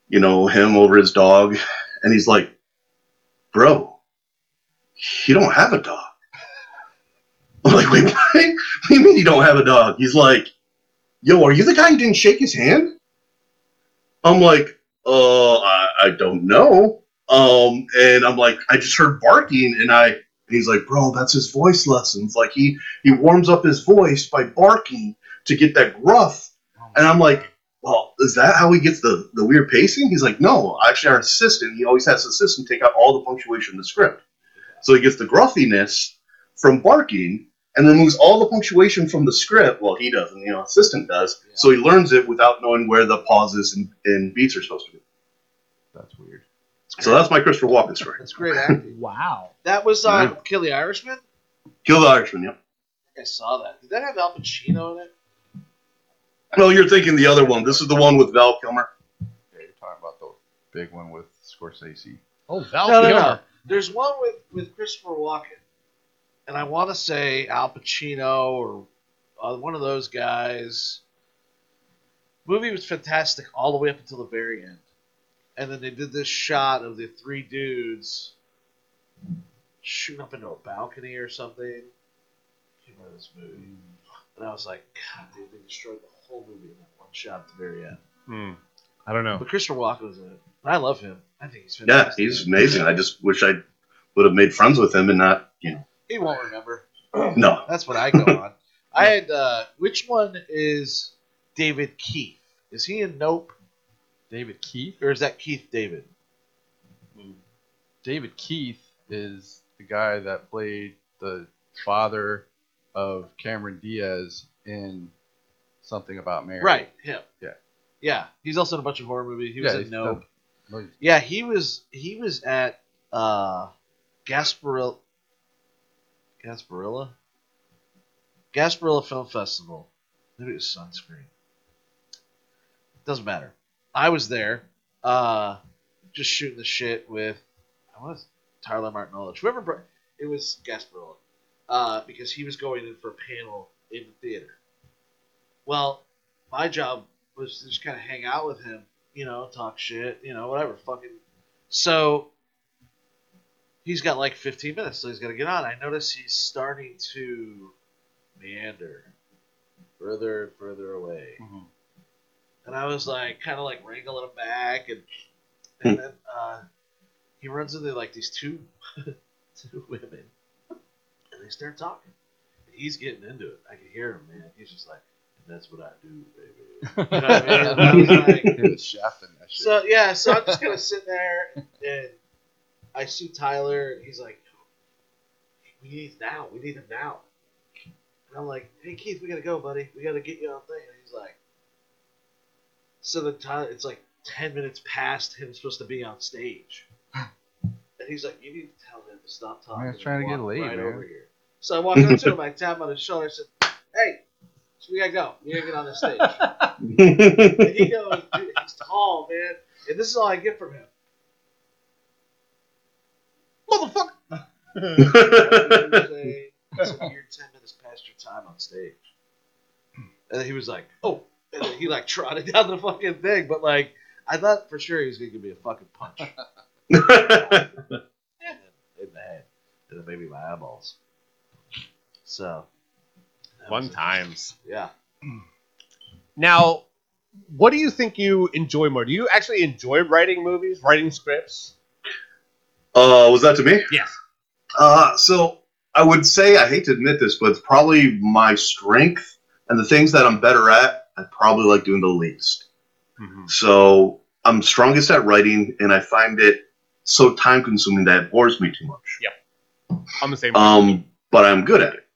you know, him over his dog. <laughs> And he's like, bro, you don't have a dog. <laughs> I'm like, wait, what? <laughs> what do you mean you don't have a dog? He's like, yo, are you the guy who didn't shake his hand? I'm like, uh, I, I don't know. Um, and I'm like, I just heard barking, and I, and he's like, bro, that's his voice lessons. Like he he warms up his voice by barking to get that gruff. And I'm like, well, is that how he gets the the weird pacing? He's like, no, actually, our assistant, he always has an assistant take out all the punctuation in the script, so he gets the gruffiness from barking and removes all the punctuation from the script. Well, he doesn't, you know, assistant does. Yeah. So he learns it without knowing where the pauses and, and beats are supposed to be. That's weird. So that's my Christopher Walken story. That's great acting. <laughs> Wow. that was uh, Kill the Irishman. Kill the Irishman, yeah. I saw that. Did that have Al Pacino in it? No, you're thinking the other one. This is the one with Val Kilmer. Yeah, you're talking about the big one with Scorsese. Oh, Val no, no, Kilmer. no. There's one with with Christopher Walken, and I want to say Al Pacino or uh, one of those guys. Movie was fantastic all the way up until the very end, and then they did this shot of the three dudes shooting up into a balcony or something. I can't remember this movie, and I was like, God, dude, they destroyed the whole movie in that one shot at the very end. Hmm. I don't know. But Christopher Walken was in it. And I love him. I think he's Yeah, he's amazing. I just wish I would have made friends with him and not, you know. He won't remember. <clears throat> No. That's what I go <laughs> on. I had uh, which one is David Keith? Is he in Nope David Keith. or is that Keith David? David Keith is the guy that played the father of Cameron Diaz in something about Mary. Right, him. Yeah. Yeah, he's also in a bunch of horror movies. He was Yeah, in he's Nope. done- no, Yeah, he was he was at uh Gasparilla Gasparilla? Gasparilla Film Festival. Maybe it was sunscreen. Doesn't matter. I was there, uh just shooting the shit with I was Tyler Martinelli. Whoever brought it was Gasparilla. Uh, because he was going in for a panel in the theater. Well, my job was to just kind of hang out with him you know, talk shit, you know, whatever, fucking. So he's got like 15 minutes, so he's got to get on. I notice he's starting to meander further and further away, Mhm. And I was like, kind of like wrangling him back, and and then uh, he runs into like these two <laughs> two women, and they start talking. And he's getting into it. I can hear him, man. He's just like, "That's what I do, baby." You know what I mean? And I was like, <laughs> was that shit. so yeah, so I'm just gonna <laughs> sit there and I see Tyler and he's like, "We need now. We need him now." And I'm like, "Hey Keith, we gotta go, buddy. We gotta get you on thing." And he's like, "So the time it's like ten minutes past him supposed to be on stage." And he's like, "You need to tell him to stop talking." I was trying to get laid, right man. over here. So I walk up to him, I tap him on his shoulder, I said, "Hey, so we gotta go. We gotta get on this stage." And he goes, dude, he's tall, man. And this is all I get from him. Motherfucker. Thursday, <laughs> it's a weird 10 minutes past your time on stage. And he was like, oh. And then he like trotted down the fucking thing. But like, I thought for sure he was going to give me a fucking punch <laughs> in the head. And then maybe my eyeballs. So. Fun times. Yeah. Now, what do you think you enjoy more? Do you actually enjoy writing movies, writing scripts? uh, was that to me? Yes. Uh, so I would say I hate to admit this, but it's probably my strength and the things that I'm better at. I probably like doing the least. Mm-hmm. So I'm strongest at writing, and I find it so time consuming that it bores me too much. Yeah, I'm the same. Um, but I'm good at it.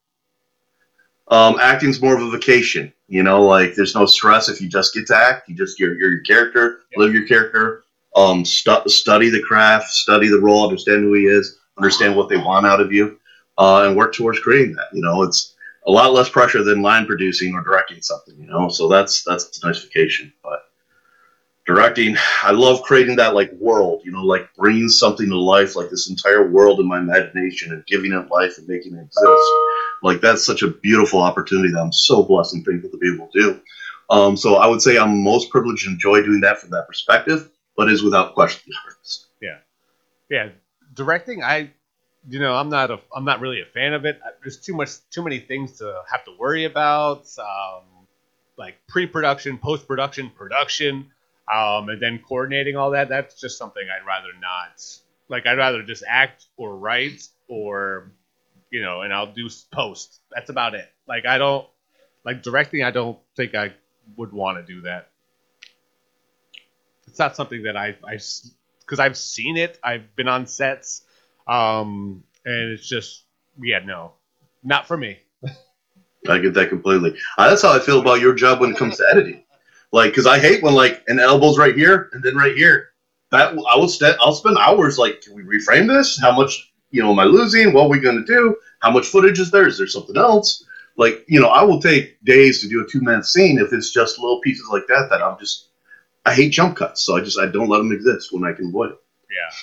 Um, acting's more of a vacation, you know. Like there's no stress if you just get to act. You just you're, you're your character, Yeah. live your character, Um, stu- study the craft, study the role, understand who he is, understand what they want out of you, uh, and work towards creating that. You know, it's a lot less pressure than line producing or directing something. You know, so that's that's a nice vacation. But directing, I love creating that like world. You know, like bringing something to life, like this entire world in my imagination, and giving it life and making it exist. Like that's such a beautiful opportunity that I'm so blessed and thankful to be able to do. Um, so I would say I'm most privileged and enjoy doing that from that perspective, but is without question the hardest. Yeah, yeah, directing. I, you know, I'm not a, I'm not really a fan of it. There's too much, too many things to have to worry about. Um, like pre-production, post-production, production, um, and then coordinating all that. That's just something I'd rather not. Like I'd rather just act or write or, you know, and I'll do post. That's about it. Like I don't like directing. I don't think I would want to do that. It's not something that I I because I've seen it. I've been on sets, um, and it's just yeah, no, not for me. I get that completely. Uh, that's how I feel about your job when it comes to editing. Like, because I hate when like an elbow's right here and then right here. That I will st- I'll spend hours like, can we reframe this? How much you know am I losing? What are we going to do? How much footage is there? Is there something else? Like, you know, I will take days to do a two minute scene if it's just little pieces like that that I'm just. I hate jump cuts, so I just I don't let them exist when I can avoid it. Yeah,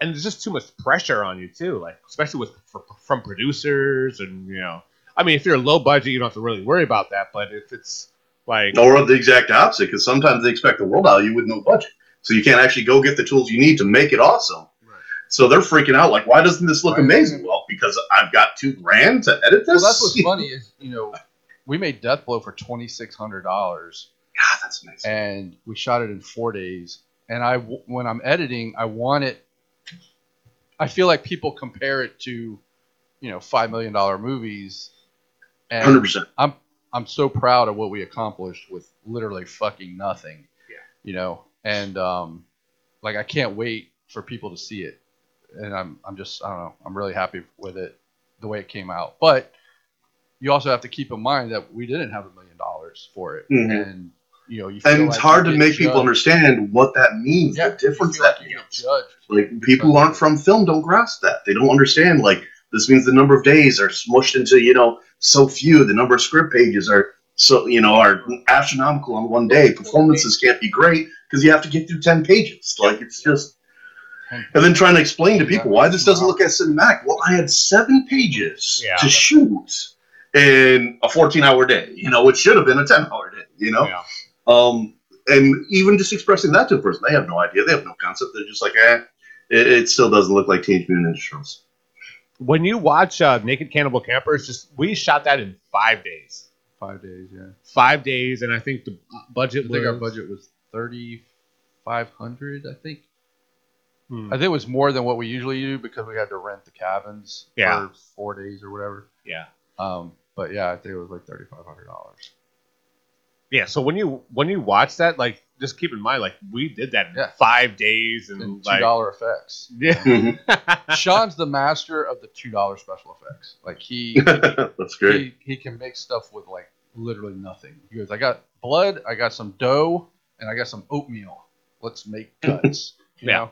and there's just too much pressure on you too. Like especially with for, from producers and you know, I mean, if you're a low budget, you don't have to really worry about that. But if it's like Or the exact opposite, because sometimes they expect the world out of you with no budget. So you can't actually go get the tools you need to make it awesome. Right. So they're freaking out, like, why doesn't this look Right. amazing? Well, because I've got two grand to edit this. Well, that's what's <laughs> funny is you know we made Death Blow for twenty six hundred dollars, God, that's amazing. and we shot it in four days. And I, when I'm editing, I want it. I feel like people compare it to, you know, five million dollar movies, Hundred and percent. I'm so proud of what we accomplished with literally fucking nothing. Yeah. You know, and um, like I can't wait for people to see it, and I'm I'm just I don't know I'm really happy with it the way it came out. But you also have to keep in mind that we didn't have a million dollars for it, Mhm. and you know you And it's like hard to make people understand what that means, Yeah, the difference like that get means. judged. Like people who aren't from film don't grasp that. They don't understand. Like this means the number of days are smushed into you know so few. The number of script pages are so you know are astronomical on one day. Performances can't be great because you have to get through ten pages. Like it's just. And then trying to explain to people why this doesn't look as cinematic. Well, I had seven pages Yeah. to shoot in a 14-hour day. You know, which should have been a 10-hour day. You know. yeah. Um, and even just expressing that to a person, they have no idea. They have no concept. They're just like, eh, it, it still doesn't look like Teenage Mutant Ninja Turtles. when you watch uh, Naked Cannibal Campers, just we shot that in five days. Five days, yeah. Five days, and I think the budget I think our budget was thirty five hundred. I think. Hmm. I think it was more than what we usually do because we had to rent the cabins Yeah. for four days or whatever. yeah. Um, but yeah, I think it was like thirty five hundred dollars. Yeah, so when you when you watch that, like just keep in mind, like we did that in Yeah. five days, and, And two like dollar effects. yeah, <laughs> Sean's the master of the two dollar special effects. Like <laughs> he, That's great. he he can make stuff with like literally nothing. He goes, I got blood, I got some dough, and I got some oatmeal. Let's make <laughs> cuts. You Yeah. know?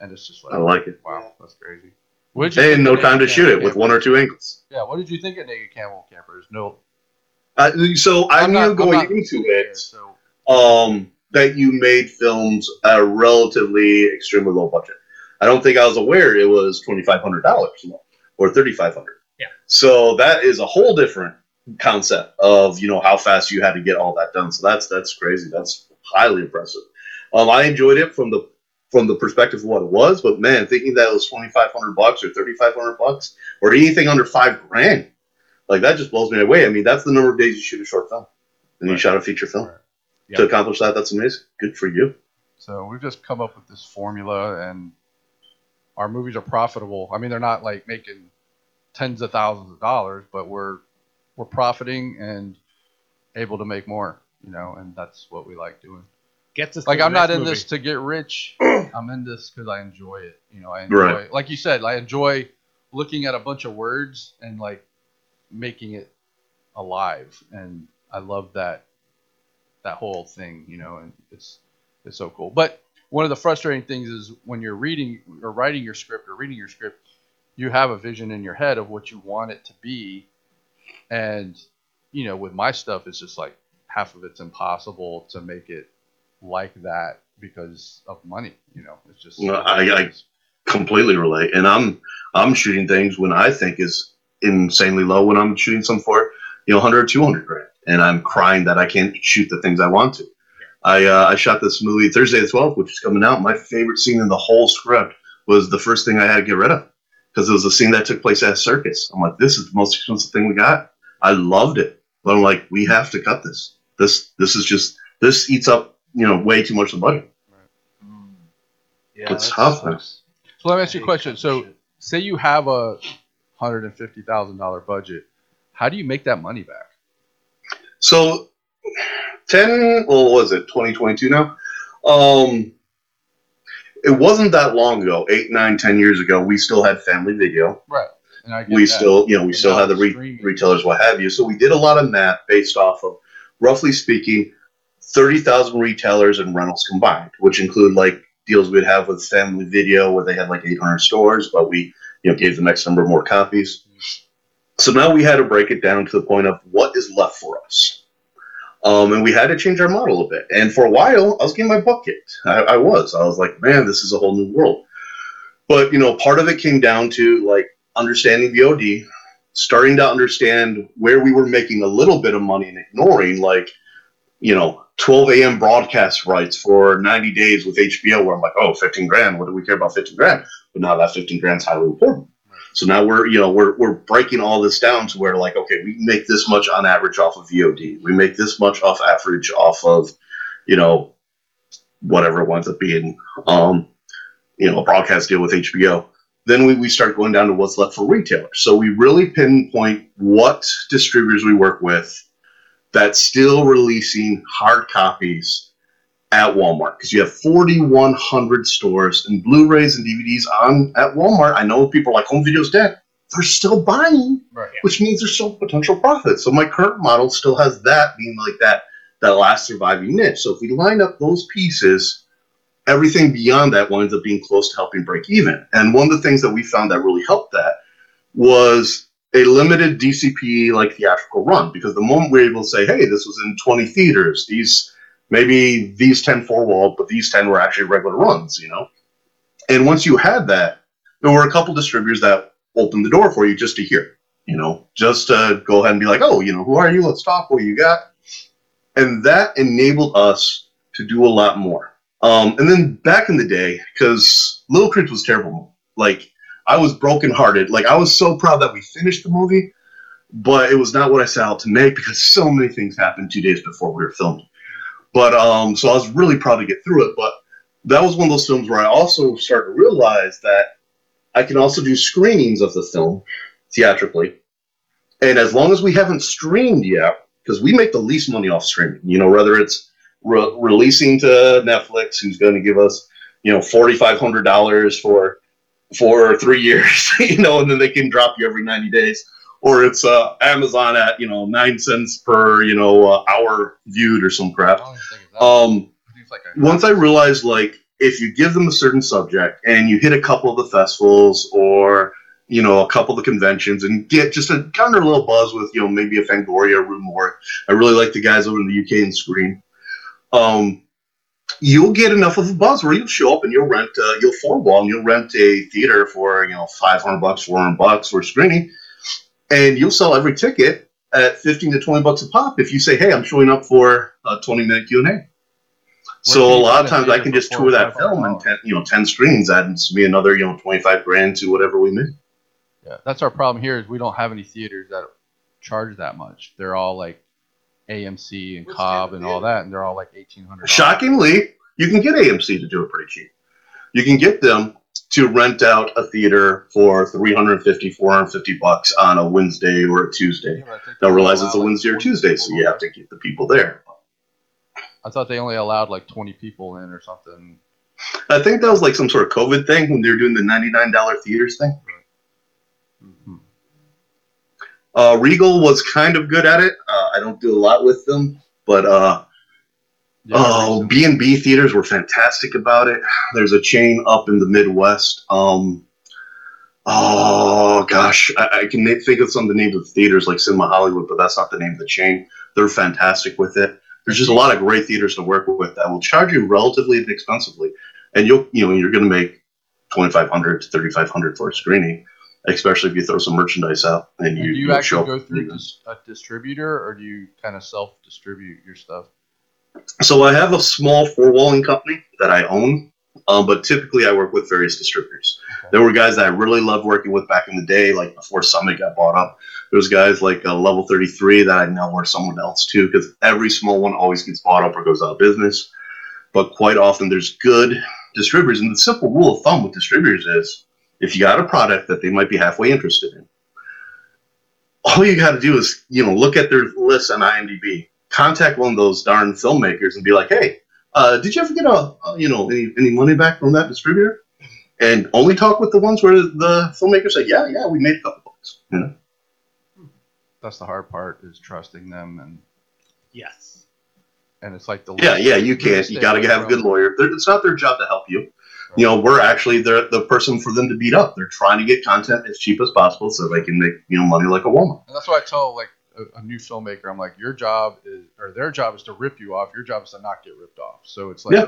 And it's just like, I like it. wow, that's crazy. What did you And think no of time to Naked shoot it Camel with one or two angles. Yeah, what did you think of Naked Cannibal Campers? No, Uh, so I I'm knew not- I'm going not into it So um, that you made films at a relatively extremely low budget. I don't think I was aware it was twenty five hundred dollars or thirty five hundred. Yeah. So that is a whole different concept of you know how fast you had to get all that done. So that's that's crazy. That's highly impressive. Um, I enjoyed it from the from the perspective of what it was, but man, thinking that it was twenty five hundred bucks or thirty five hundred bucks or anything under five grand, like that just blows me away. I mean, that's the number of days you shoot a short film, and you shot a feature film. Right. Yeah. To accomplish that, that's amazing. Good for you. So we've just come up with this formula, and our movies are profitable. I mean, they're not like making tens of thousands of dollars, but we're we're profiting and able to make more. You know, and that's what we like doing. Gets us to Like I'm not in movie. this to get rich. <clears throat> I'm in this because I enjoy it. You know, I enjoy, Right. like you said, I enjoy looking at a bunch of words and like making it alive, and I love that that whole thing. You know, and it's it's so cool. But one of the frustrating things is when you're reading or writing your script or reading your script, you have a vision in your head of what you want it to be, and you know, with my stuff, it's just like half of it's impossible to make it like that because of money. You know, it's just No, I- I- completely relate. And I'm I'm shooting things when I think is insanely low when I'm shooting some for you know 100 or 200 grand, and I'm crying that I can't shoot the things I want to. I uh, I shot this movie Thursday the 12th, which is coming out. My favorite scene in the whole script was the first thing I had to get rid of because it was a scene that took place at a circus. I'm like, this is the most expensive thing we got. I loved it, but I'm like, we have to cut this. This this is just this eats up you know way too much of the budget. Mm. Yeah, It's that tough, So let me ask you a question. So say you have a hundred and fifty thousand dollar budget, how do you make that money back? So, ten. Well, what was it 2022 now? Um, it wasn't that long ago. Eight, nine, ten years ago, we still had family video. Right. And I We that. still, you know, we But still had the re- retailers, what have you. So we did a lot of math based off of, roughly speaking, thirty thousand retailers and rentals combined, which include like deals we'd have with family video where they had like 800 stores, but we, you know, gave them X number more copies. So now we had to break it down to the point of what is left for us. Um, and we had to change our model a bit. And for a while, I was getting my butt kicked. I, I was. I was like, man, this is a whole new world. But, you know, part of it came down to like understanding VOD, starting to understand where we were making a little bit of money and ignoring like, you know, 12 a.m. broadcast rights for 90 days with HBO, where I'm like, oh, 15 grand. What do we care about 15 grand? But now that 15 grand is highly important. So now we're, you know, we're, we're breaking all this down to where like, okay, we make this much on average off of VOD. We make this much off average off of, you know, whatever it winds up being, um, you know, a broadcast deal with HBO. Then we, we start going down to what's left for retailers. So we really pinpoint what distributors we work with that's still releasing hard copies at Walmart because you have 4,100 stores and Blu-rays and DVDs on at Walmart. I know people like home video's dead. They're still buying, Right. which means there's still potential profit. So my current model still has that being like that that last surviving niche. So if we line up those pieces, everything beyond that winds up being close to helping break even. And one of the things that we found that really helped that was a limited DCP like theatrical run because the moment we are able to say, hey, this was in 20 theaters, these maybe these 10 four wall, but these 10 were actually regular runs, you know? And once you had that, there were a couple distributors that opened the door for you just to hear, you know, just to go ahead and be like, oh, you know, who are you? Let's talk. What you got? And that enabled us to do a lot more. Um, and then back in the day, because Little Creeps was terrible. Like, I was brokenhearted. Like, I was so proud that we finished the movie, but it was not what I set out to make because so many things happened two days before we were filming. But um, so I was really proud to get through it. But that was one of those films where I also started to realize that I can also do screenings of the film theatrically. And as long as we haven't streamed yet, because we make the least money off streaming, you know, whether it's re- releasing to Netflix, who's going to give us, you know, forty five hundred dollars for for three years, <laughs> you know, and then they can drop you every ninety days, or it's uh, Amazon at you know nine cents per you know uh, hour viewed or some crap. don't even think it's that. Um, it's like a, once I realized like if you give them a certain subject and you hit a couple of the festivals or you know a couple of the conventions and get just a kind of a little buzz with you know maybe a Fangoria or Rue Morgue. I really like the guys over in the UK and Screen. Um, you'll get enough of a buzz where you'll show up and you'll rent uh, you'll four wall and you'll rent a theater for you know five hundred bucks, four hundred bucks for screening, and you'll sell every ticket at fifteen to twenty bucks a pop if you say, hey, I'm showing up for a twenty minute Q and A. So a lot of times I can just tour that film and ten, you know ten screens adds me another you know twenty five grand to whatever we make. yeah, that's our problem here is we don't have any theaters that charge that much. They're all like AMC and What's Cobb and all that, and they're all like eighteen hundred. Shockingly, you can get AMC to do it pretty cheap. You can get them to rent out a theater for 350, 450 bucks on a Wednesday or a Tuesday. Now realize it's a Wednesday or Tuesday, so you have to get the people there. I thought they only allowed like twenty people in or something. I think that was like some sort of COVID thing when they were doing the ninety nine dollar theaters thing. Uh, Regal was kind of good at it. Uh, I don't do a lot with them, but uh, Yeah, Oh, B and B theaters were fantastic about it. There's a chain up in the Midwest. Um, oh gosh, I, I can think of some of the names of theaters like Cinema Hollywood, but that's not the name of the chain. They're fantastic with it. There's just a lot of great theaters to work with that will charge you relatively inexpensively, and you'll you know you're going to make twenty five hundred to thirty five hundred for a screening, especially if you throw some merchandise out and And you, do you you actually go through dis- a distributor, or do you kind of self-distribute your stuff? So I have a small four walling company that I own, um, but typically I work with various distributors. Okay. There were guys that I really loved working with back in the day, like before Summit got bought up. There's guys like uh, Level 33 that I now work someone else too, because every small one always gets bought up or goes out of business. But quite often there's good distributors, and the simple rule of thumb with distributors is if you got a product that they might be halfway interested in, all you got to do is you know look at their list on IMDb, contact one of those darn filmmakers, and be like, "Hey, uh, did you ever get a uh, you know any, any money back from that distributor?" And only talk with the ones where the filmmakers say, "Yeah, yeah, we made a couple bucks." You know? That's the hard part is trusting them, and Yes. and it's like the Yeah, yeah, you can't. You got to stay have a good lawyer. They're, it's not their job to help you. You know, we're actually the the person for them to beat up. They're trying to get content as cheap as possible so they can make you know money like a Walmart. And that's why I tell like a, a new filmmaker, I'm like, your job is, or their job is to rip you off. Your job is to not get ripped off. So it's like, Yeah.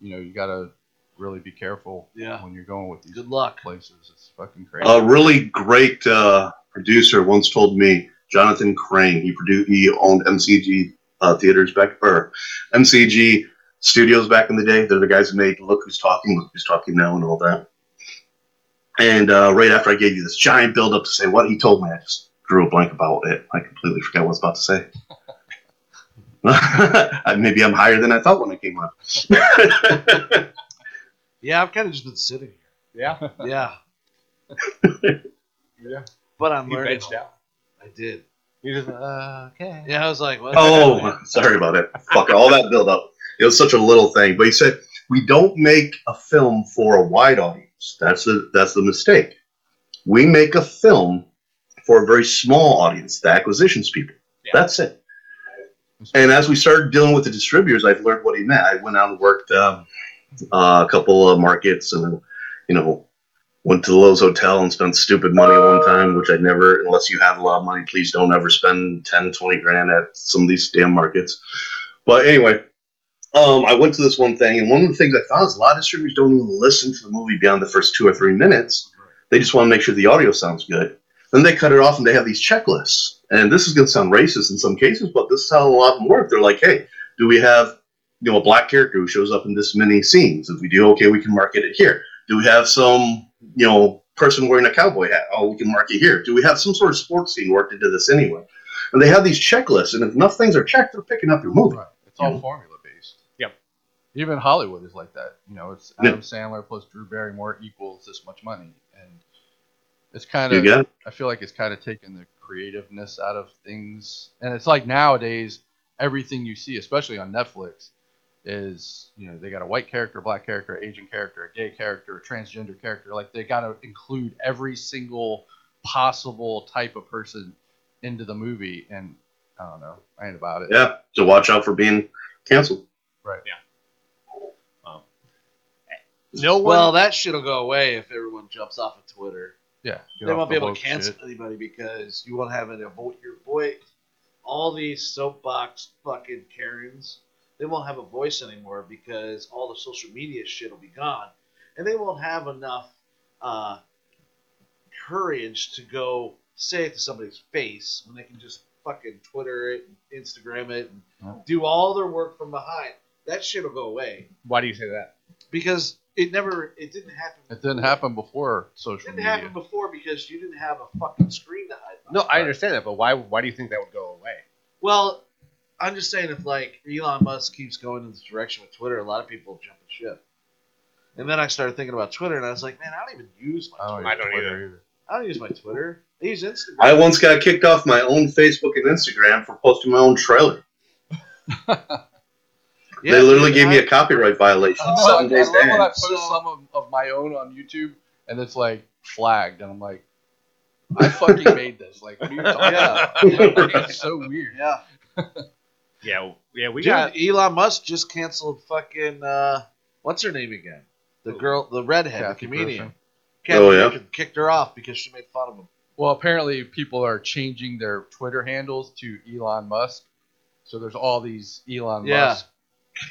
you know, you gotta really be careful Yeah. when you're going with these Good luck. places. It's fucking crazy. A really great uh, producer once told me, Jonathan Krane. He produced, he owned MCG uh, theaters back or MCG studios back in the day. They're the guys who made Look Who's Talking, Look Who's Talking Now, and all that. And uh, right after I gave you this giant build up to say what he told me, I just drew a blank about it. I completely forgot what I was about to say. <laughs> Maybe I'm higher than I thought when I came on. <laughs> Yeah, I've kind of just been sitting here. Yeah, Yeah. <laughs> yeah. but I'm You learning. benched out. I did. You just uh, okay. Yeah, I was like, what? Oh, sorry about it. Fuck all that build up. It was such a little thing. But he said we don't make a film for a wide audience. That's the that's the mistake. We make a film for a very small audience, the acquisitions people. Yeah. That's it. And as we started dealing with the distributors, I've learned what he meant. I went out and worked um, uh, a couple of markets, and you know, went to the Loews Hotel and spent stupid money one time, which I'd never, unless you have a lot of money, please don't ever spend 10, 20 grand at some of these damn markets. But anyway, um, I went to this one thing, and one of the things I found is a lot of distributors don't even listen to the movie beyond the first two or three minutes. They just want to make sure the audio sounds good. Then they cut it off and they have these checklists. And this is going to sound racist in some cases, but this is how a lot of them work. They're like, hey, do we have you know a black character who shows up in this many scenes? If we do, okay, we can market it here. Do we have some you know person wearing a cowboy hat? Oh, we can market it here. Do we have some sort of sports scene worked into this anyway? And they have these checklists, and if enough things are checked, they're picking up your movie. Right. It's all formula. Even Hollywood is like that. You know, it's Yeah. Adam Sandler plus Drew Barrymore equals this much money, and it's kind of. It. I feel like it's kind of taken the creativeness out of things, and it's like nowadays everything you see, especially on Netflix, is you know they got a white character, black character, Asian character, a gay character, a transgender character. Like they got to include every single possible type of person into the movie, and I don't know, I ain't about it. Yeah. So watch out for being canceled. Right. No one. Well, that shit'll go away if everyone jumps off of Twitter. Yeah. they won't the be able to cancel shit. anybody because you won't have any a vote your boy. All these soapbox fucking Karens, they won't have a voice anymore because all the social media shit will be gone, and they won't have enough uh, courage to go say it to somebody's face when they can just fucking Twitter it, and Instagram it, and Oh. do all their work from behind. That shit will go away why do you say that? because it never, it didn't happen. It didn't happen before It social didn't media. happen before because you didn't have a fucking screen to hide. No. I understand that, but why? Why do you think that would go away? Well, I'm just saying if like Elon Musk keeps going in this direction with Twitter, a lot of people jump at ship. And then I started thinking about Twitter, and I was like, man, I don't even use my I don't, Twitter. I don't Twitter either. I don't use my Twitter. I use Instagram. I once got kicked off my own Facebook and Instagram for posting my own trailer. <laughs> Yeah, they literally dude, gave me a copyright violation. I know, seven I, I days love when I down. post some of, of my own on YouTube, and it's like flagged, and I'm like, I <laughs> fucking made this. Like, what are you talking Yeah. about? Like, <laughs> it's so weird. Yeah. <laughs> Yeah, yeah, we Dude, got. Elon Musk just canceled fucking uh, what's her name again? The girl, the redhead, Kathy the comedian. Kathy Oh, yeah? Kicked her off because she made fun of him. Well, apparently people are changing their Twitter handles to Elon Musk. So there's all these Elon Yeah. Musk.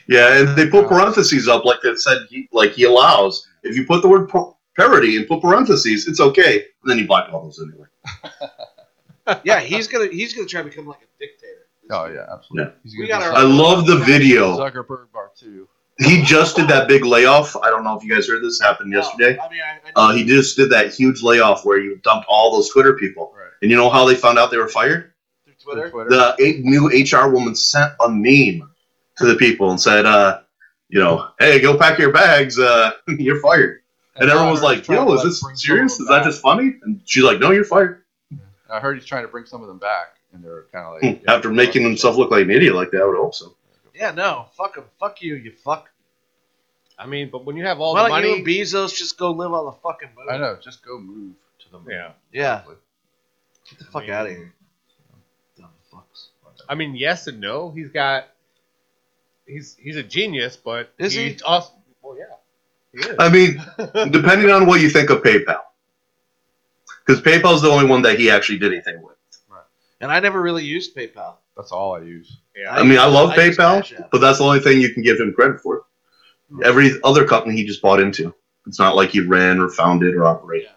Yeah, and they put parentheses up like that said he, like he allows. If you put the word parody and put parentheses, it's okay. And then you block all those anyway. <laughs> Yeah, he's gonna he's gonna try to become like a dictator. Oh yeah, absolutely. Yeah. He's We gonna got our- I love the video. Zuckerberg bar two. He just did that big layoff. I don't know if you guys heard this happened No, yesterday. I mean, I, I Uh, he just did that huge layoff where he dumped all those Twitter people. Right. And you know how they found out they were fired? through Twitter. Twitter. The new HR woman sent a meme to the people and said, uh, you know, hey, go pack your bags. Uh, <laughs> you're fired. And, now everyone was like, yo, is this serious? Is that just funny? And she's like, no, you're fired. I heard he's trying to bring some of them back, and they're kind of like Hmm. After making himself look like an idiot like that, I would hope so. Yeah, no, fuck him, fuck you, you fuck. I mean, but when you have all Why the don't you money, and Bezos just go live on the fucking moon? I know. Just go move to the moon. yeah. Yeah, get the I fuck mean- out of here. Dumb fucks. I mean, yes and no. He's got. He's he's a genius, but Is he? he's Also, well, yeah, he is. I mean, <laughs> depending on what you think of PayPal. Because PayPal's the only one that he actually did anything with. Right. And I never really used PayPal. That's all I use. yeah. I mean, I love I PayPal, but that's the only thing you can give him credit for. Hmm. Every other company he just bought into. It's not like he ran or founded or operated. Yeah.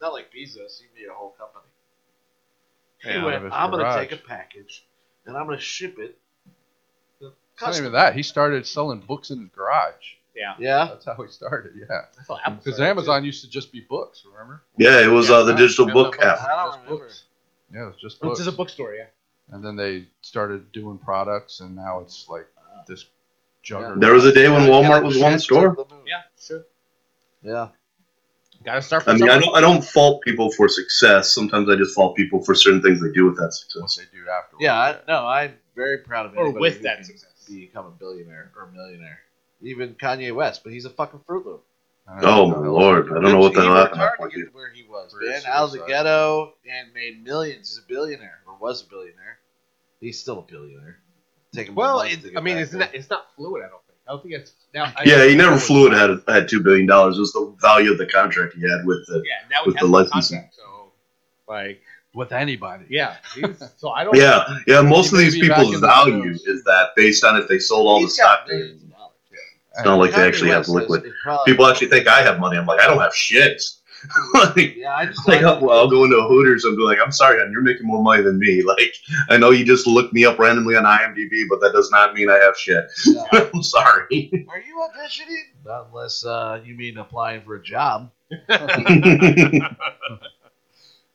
Not like Bezos, he made a whole company. He Yeah, went, out of his I'm gonna take a package and I'm gonna ship it. To not even that. He started selling books in his garage. yeah. Yeah, That's how he started. Yeah. That's how Apple Because started, Amazon used to just be books. Remember? Yeah, it was Yeah, uh, the digital Yeah, book that app. I don't Just remember. books. Yeah, it was just books. Which is a bookstore, yeah. And then they started doing products, and now it's like this juggernaut. There was a day when Walmart was one store. Yeah, sure. Yeah. Got to start from I mean, I somewhere. don't, I don't fault people for success. Sometimes I just fault people for certain things they do with that what success. they do afterwards. Yeah, I, no, I'm very proud of Or anybody with who that can success. Become a billionaire or a millionaire. Even Kanye West, but he's a fucking Fruit Loop. Oh know. my lord, I don't know what the hell happened. at that hard to point, get dude. where he was, Very man. Out of the ghetto and made millions. He's a billionaire, or was a billionaire. He's still a billionaire. Taking Well, it, I mean, it's there. not it's not fluid. I don't think. I don't think it's now. I- Yeah, he never flew it. Had had two billion dollars. It was the value of the contract he had with the. Yeah, now with has the the licensing. contract, so like, With anybody. yeah. He's, <laughs> so I don't. Yeah, yeah. Most of these people's in the value is that based on if they sold all the He's got stock. millions of dollars. It's not like they actually have liquid. People actually think I have money. I'm like, I don't have shit. <laughs> like, Yeah, I just like like, well, I'll go into a Hooters and be like, I'm sorry, hon, you're making more money than me. <laughs> Like, I know you just looked me up randomly on IMDb, but that does not mean I have shit. Yeah. I'm sorry. Are you auditioning? Unless uh, you mean applying for a job.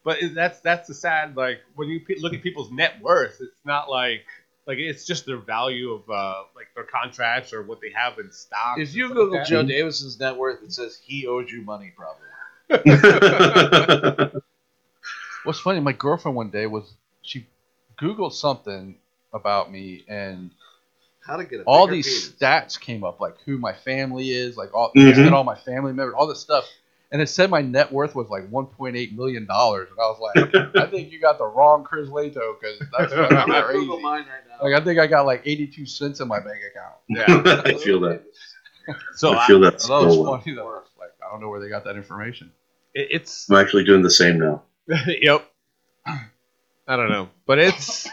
But that's that's the sad like when you look at people's net worth, it's not like like it's just their value of uh like their contracts or what they have in stock. If you Google like Joe that. Davison's net worth, it says he owes you money, probably. <laughs> What's funny, my girlfriend one day was she Googled something about me and How to get a all these penis. stats came up, like who my family is, like all Mhm. and all my family members, all this stuff. And it said my net worth was like 1.8 million dollars, and I was like, I <laughs> think you got the wrong Chris Lato because that's I'm fucking <laughs> crazy. Google mine right now. Like I think I got like 82 cents in my bank account. Yeah. <laughs> I feel that. So I feel that And that was funny though. Like I don't know where they got that information. it, it's I'm actually doing the same now. yep. I don't know, but it's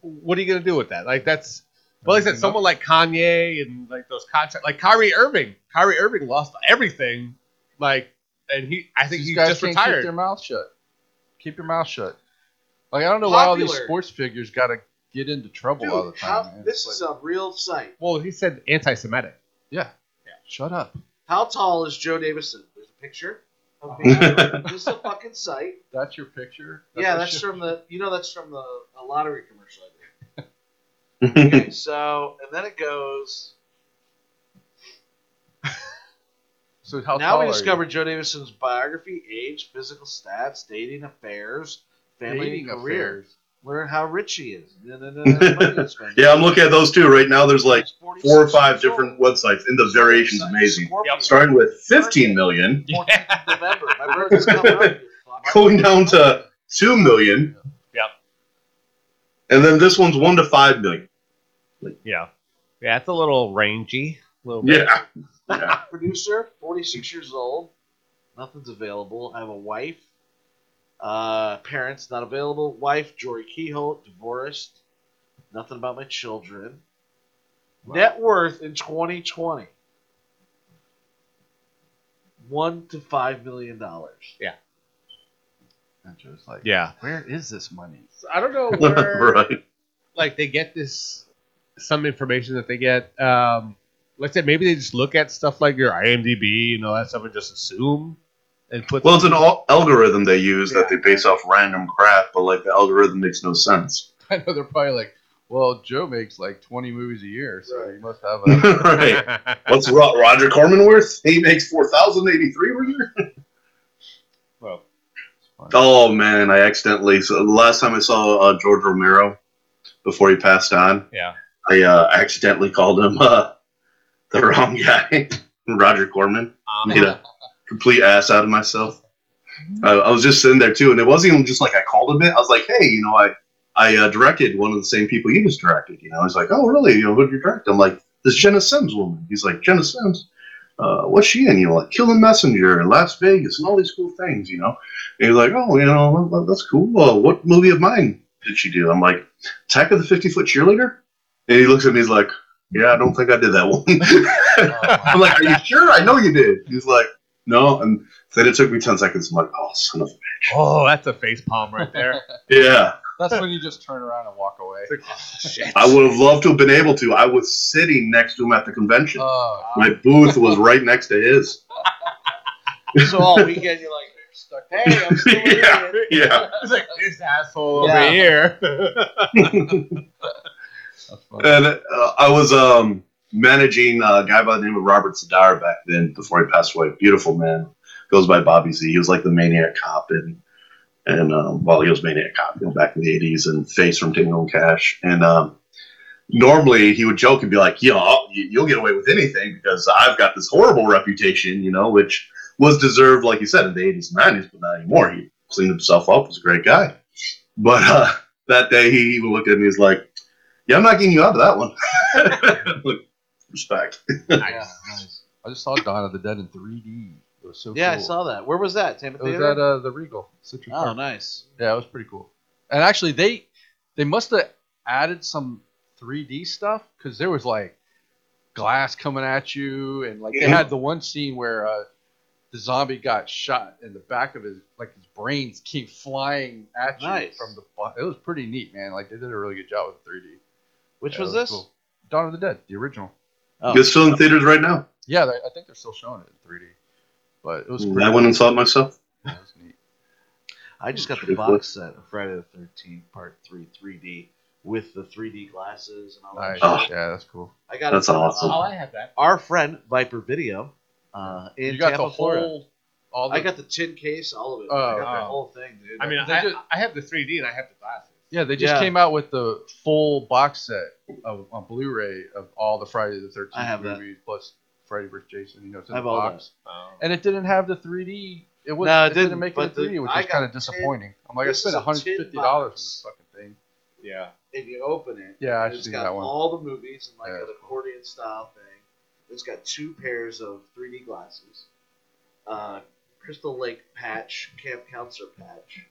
what are you gonna do with that? Like that's well, like I said, someone like Kanye and like those contracts, like Kyrie Irving. Kyrie Irving lost everything, like, and he, I think These he guys just can't keep retired. their mouth shut. Keep your mouth shut. Like I don't know why all these Popular. sports figures got to get into trouble Dude, all the how- time. man. this It's is a real site. Well, he said anti-Semitic. Yeah. yeah. Shut up. How tall is Joe Davison? There's a picture. Of me. <laughs> this is a fucking site. That's your picture? yeah, that's from the. You know, that's from the a lottery commercial. I did. Okay, so and then it goes. So how now we are you? discovered Joe Davison's biography, age, physical stats, dating affairs, family Dating and career. affairs. Learn how rich he is. Yeah, I'm looking at those too right now. There's like four or five years old. different websites, and the variation's amazing. Scorpio. Starting with 15 million, 14th of November. My birthday's coming up. going down to 2 million. And then this one's one to five million. Yeah. Yeah, it's a little rangy. A little bit. Yeah. yeah. <laughs> Producer, 46 years old. Nothing's available. I have a wife. Uh, parents not available. Wife, Jory Kehoe, divorced. Nothing about my children. Net worth in 2020. One to five million dollars. Yeah. And Joe's like, Yeah. where is this money? So I don't know <laughs> where right. like they get this some information that they get. Um, let's say maybe they just look at stuff like your IMDb and all that stuff and just assume and put. Well, it's an al- algorithm they use that they base off random crap, but like the algorithm makes no sense. <laughs> I know they're probably like, well, Joe makes like 20 movies a year, so he must have a. <laughs> right. What's Roger Corman worth? He makes four thousand eighty three a year. Oh man, I accidentally. So the last time I saw uh, George Romero before he passed on, yeah. I uh, accidentally called him uh, the wrong guy, <laughs> Roger Corman. Um, Made a complete ass out of myself. I, I was just sitting there too, and it wasn't even just like I called him it. I was like, hey, you know, I I uh, directed one of the same people you just directed. You know, he's like, oh really? You know, who did you direct? I'm like, this Jena Sims woman. He's like, Jena Sims. Uh, what's she in? You know, like Killing Messenger and Last Vegas and all these cool things. You know, and he's like, oh, you know, that's cool. Well, what movie of mine did she do? I'm like, Attack of the 50 Foot Cheerleader. And he looks at me. He's like, yeah, I don't think I did that one. <laughs> I'm like, are you <laughs> sure? I know you did. He's like, no. And then it took me 10 seconds. I'm like, oh, son of a bitch. Oh, that's a face palm right there. <laughs> Yeah. That's when you just turn around and walk away. Like, oh, shit. I would have loved to have been able to. I was sitting next to him at the convention. Oh, My booth was right next to his. <laughs> So all weekend you're like, stuck. hey, I'm still <laughs> yeah. here. Yeah. <laughs> It's like this asshole Yeah. over here. And uh, I was um, managing a guy by the name of Robert Z'Dar back then before he passed away. Beautiful man. Goes by Bobby Z. He was like the maniac cop in, and um, well, he was maniac cop you know, back in the 80s and face from Tango and Cash. And um, normally he would joke and be like, "Yo, you- you'll get away with anything because I've got this horrible reputation, you know, which was deserved, like you said, in the 80s and 90s, but not anymore. He cleaned himself up, was a great guy. But uh, that day he even looked at me and was like, Yeah, I'm not getting you out of that one. Look, <laughs> respect. Yeah, <laughs> nice. I just saw Dawn of the Dead in 3D. It was so Yeah, I saw that. Where was that? Tampa It was Theater? at uh, the Regal. Citrus oh, Park. nice. Yeah, it was pretty cool. And actually, they they must have added some 3D stuff because there was like glass coming at you, and like they had the one scene where uh, the zombie got shot in the back of his like his brains came flying at you Nice. from the. bu- It was pretty neat, man. Like they did a really good job with 3D. Which Yeah, was it this? cool. Dawn of the Dead, the original. Oh. It's still in theaters right now. Yeah, they, I think they're still showing it in 3D. But it was pretty. I went and saw it myself. That was neat. I just got the box set of Friday the 13th Part 3 3D with the 3D glasses and all that Nice. shit. Oh. Yeah, that's cool. I got That's it awesome. uh, oh, I have that. our friend Viper Video uh, in you got Tampa, the whole. Florida. All the, I got the tin case, all of it. Oh, I got that wow. whole thing, dude. I mean, I, just- I have the 3D and I have the glasses. Yeah, they just Yeah. came out with the full box set of on Blu-ray of all the Friday the Thirteenth I that. movies plus Friday vs. Jason. You know, it's in I have the all box, Oh. and it didn't have the 3D. It was No, it it, didn't, didn't, make it but in 3D, the- which I was kind of got disappointing. I'm like, I this spent is a 150 tin dollars on box. this fucking thing. Yeah. if you open it, Yeah, I've it's seen got that one. all the movies and like Yeah. an accordion style thing. It's got two pairs of 3D glasses, uh, Crystal Lake patch, Camp Counselor patch.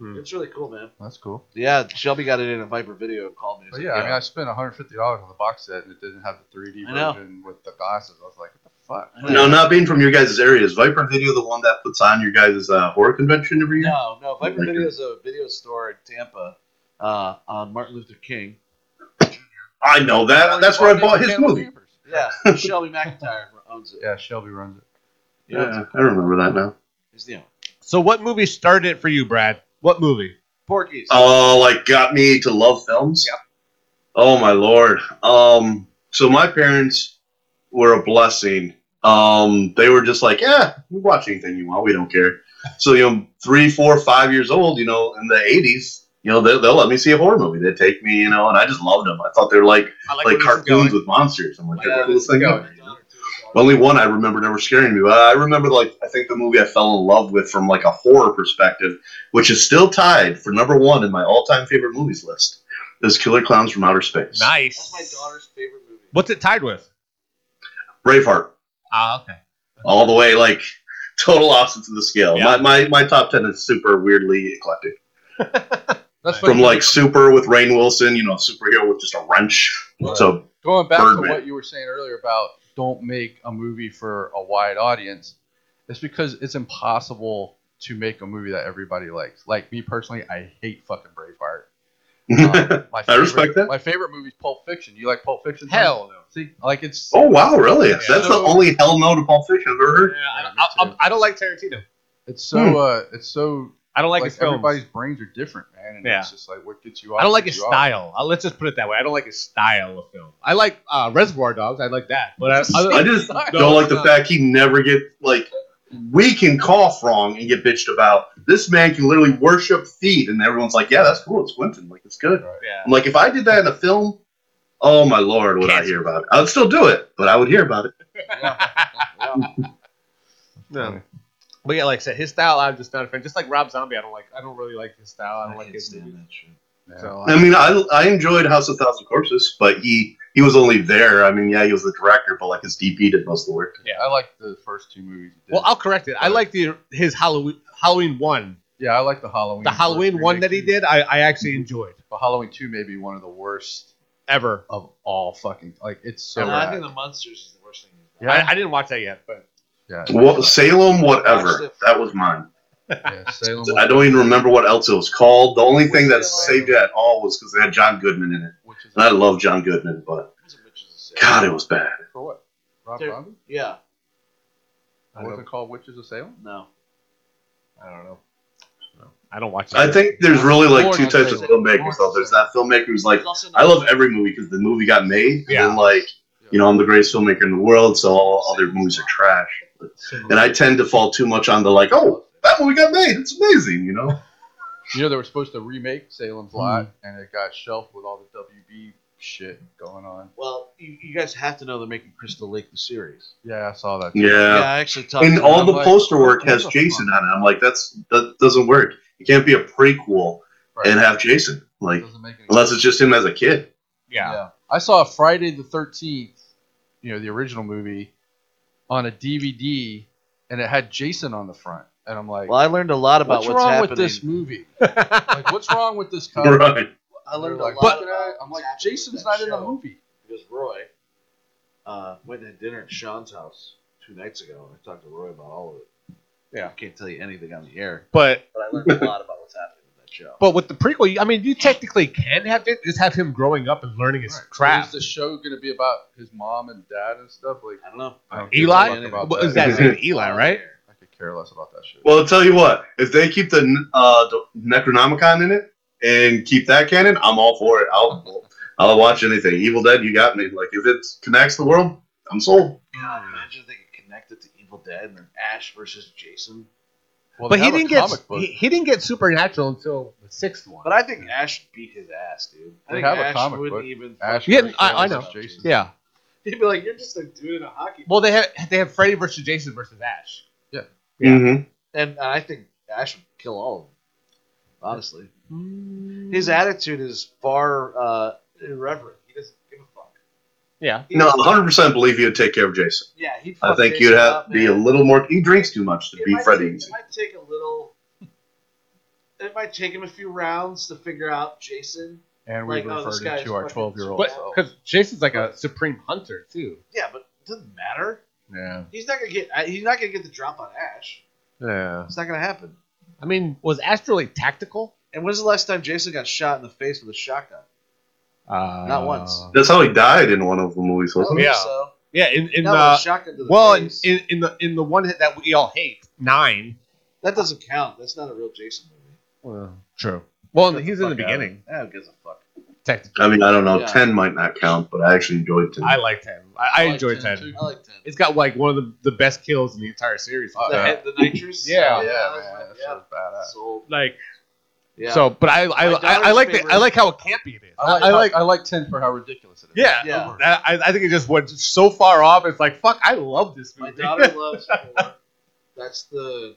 Hmm. It's really cool, man. That's cool. Yeah, Shelby got it in a Viper video and called me. He's But like, yeah, I mean, I spent 150 dollars on the box set, and it didn't have the 3D version with the glasses. I was like, what the fuck? No, not being from your guys' area. Is Viper Video the one that puts on your guys' uh, horror convention every year? No, no. Viper Okay. Video is a video store in Tampa uh, on Martin Luther King. I know that. That's where I bought his movie. Yeah, Shelby McIntyre owns it. Yeah, Shelby runs it. He owns Yeah. I remember that now. He's the owner. So, what movie started it for you, Brad? What movie? Porky's. Oh, like got me to love films. Yep. Oh my lord. Um. So my parents were a blessing. Um. They were just like, yeah, we watch anything you want. We don't care. So you know, three, four, five years old. You know, in the '80s, you know, they, they'll let me see a horror movie. They'd take me, you know, and I just loved them. I thought they were like I like where cartoons with monsters. I'm like, Yeah, they're this thing going. Ever. Only one I remember never scaring me. But I remember like I think the movie I fell in love with from like a horror perspective, which is still tied for number one in my all-time favorite movies list, is Killer Clowns from Outer Space. Nice. That's my daughter's favorite movie. What's it tied with? Braveheart, Ah, okay. all the way like <laughs> total opposites of the scale. Yeah. My, my my top ten is super weirdly eclectic. <laughs> That's From funny. like Super with Rainn Wilson, you know, superhero with just a wrench. Right. So going back Birdman. to what you were saying earlier about don't make a movie for a wide audience. It's because it's impossible to make a movie that everybody likes. Like me personally, I hate fucking Braveheart. Um, <laughs> my I respect that. My favorite movie is Pulp Fiction. You like Pulp Fiction? Hell no. See, like it's oh wow, really? Yeah. That's So- the only hell no to Pulp Fiction I've ever heard. Yeah, I, I, I, I don't like Tarantino. it's so uh it's so I don't like, like, his films. everybody's brains are different, man. And Yeah. it's just like what gets you. Off. I don't like his you off. style. Uh, let's just put it that way. I don't like his style of film. I like uh, Reservoir Dogs. I like that, but I, <laughs> other- I just No, don't like the not. fact he never get like we can cough wrong and get bitched about. This man can literally worship feet, and everyone's like, "Yeah, that's cool. It's Quentin. Like, it's good." yeah. I'm like, if I did that in a film, oh my lord, would I hear about it? I would still do it, but I would hear about it. Yeah. <laughs> no. <laughs> But yeah, like I said, his style, I'm just not a fan. Just like Rob Zombie, I don't like. I don't really like his style. I don't like his stand movie. that shit. Yeah. So I mean, I I enjoyed House of Thousand Corpses, but he he was only there. I mean, yeah, he was the director, but like his DP did most of the work. Yeah, I like the first two movies. he did. well, I'll correct it. I like the his Halloween Halloween one, yeah, I like the Halloween. the Halloween first one that he did. I, I actually enjoyed But Halloween two may be one of the worst ever. of all fucking. Like it's so. No, I think the Munsters is the worst thing. Yeah. I, I didn't watch that yet, but yeah, Well, Salem, whatever. That was mine. yeah, Salem. I don't even remember what else it was called. The only thing that saved it at all was because they had John Goodman in it, Which and I love John Goodman, but Who's a Witches of Salem? God, it was bad. for what? Rob There- Zombie? Yeah. It wasn't called Witches of Salem. No. I don't know. I don't watch. That. I think there's really like two types of filmmakers though. There's that filmmaker who's like, There's also I love every movie because the movie got made, Yeah. and like, you know, I'm the greatest filmmaker in the world, so all other movies are trash. And I tend to fall too much on the like, oh, that movie got made. It's amazing, you know. <laughs> You know they were supposed to remake Salem's Lot, Hmm. and it got shelved with all the WB shit going on. Well, you, you guys have to know they're making Crystal Lake the series. Yeah, I saw that. Too. Yeah. I actually talked. And to all the like, poster work has Jason fuck? on it. I'm like, that's that doesn't work. You can't be a prequel Right. and have Jason. Like, Doesn't make any unless sense. it's just him as a kid. yeah. I saw Friday the Thirteenth, you know, the original movie, on a DVD, and it had Jason on the front, and I'm like, Well, I learned a lot about what's, what's, wrong happening. with this movie? <laughs> like, what's wrong with this cover? Right. I learned They're a like, lot. looking about at it, I'm like, happening Jason's with not that in the show. movie. because Roy uh, went and had dinner at Sean's house two nights ago. and I talked to Roy about all of it. Yeah. I can't tell you anything on the air, But but I learned a lot about what's happening with that show. but with the prequel, I mean, you technically can have it. Just have him growing up and learning his Right. So craft. Is the show going to be about his mom and dad and stuff? Like, I don't know. I don't Eli? fuck about What is that. that? His? Eli, right? I could care less about that shit. Well, I'll tell you what. If they keep the uh, the Necronomicon in it and keep that canon, I'm all for it. I'll I'll watch anything. Evil Dead, you got me. Like if it connects the world, I'm sold. God, imagine if they could connect it to Evil Dead and then Ash versus Jason. Well, But he didn't get he, he didn't get supernatural until the sixth one. But I think Ash beat his ass, dude. I They think have a Ash comic wouldn't book. even. Ash Yeah, I- I know. Jason. yeah. <laughs> He'd be like, "You're just a dude in a hockey." Well, they have they have Freddy versus Jason versus Ash. Yeah. Mm-hmm. And I think Ash would kill all of them. Honestly, his attitude is far uh, irreverent. He doesn't give a fuck. Yeah. He No, 100 percent believe he'd take care of Jason. Yeah, he'd I think Jason you'd have up, to be a little more. He drinks too much to It be might Freddy. Take, it might take a little. It might take him a few rounds to figure out Jason. And we Like, oh, this referred guy's to our 12 year old But because Jason's like a supreme hunter too. Yeah, but it doesn't matter. Yeah. He's not gonna get. uh, He's not gonna get the drop on Ash. Yeah. It's not gonna happen. I mean, was Ash really tactical? And when's the last time Jason got shot in the face with a shotgun? Uh, Not once. That's how he died in one of the movies, I wasn't think Yeah. so. Yeah, in, in Not the a shotgun to the well, in, face. in, in the in the one that we all hate, nine. that doesn't count. That's not a real Jason movie. Well, true. Well, Get he's the in the fuck out. beginning. Ah, who gives a fuck? Technically, I mean, I don't know. Yeah. 10 might not count, but I actually enjoyed 10. I like ten. I, I like enjoy 10 ten. too. I like ten. It's got like one of the, the best kills in the entire series. Uh, the, yeah. head, the nitrous. Yeah. Oh, Yeah, that was man. my- That yeah. show's badass. Sold. like Yeah. so, but I I, I, I daughter's like the, I like how campy it is. I like, I like I like 10 for how ridiculous it is. yeah Yeah. I, I I think it just went so far off. It's like fuck. I love this movie. my daughter <laughs> loves. Four. That's the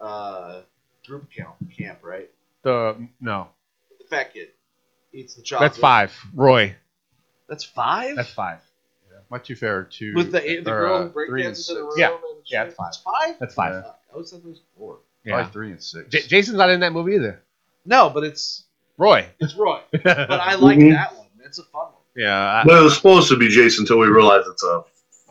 uh, group count camp, right? the no The fat kid. eats the chocolate. That's five. Roy. That's five. That's five. My two favorite two. With the the or, girl uh, who break three and dances in the room. Yeah. And Yeah, shit. it's five. That's five. That's five. Yeah. I always thought it was four. Probably three and six. J- Jason's not in that movie either. No, but it's Roy. it's Roy. <laughs> But I like Mhm. that one. It's a fun one. yeah. I- But it was supposed to be Jason until we realized it's a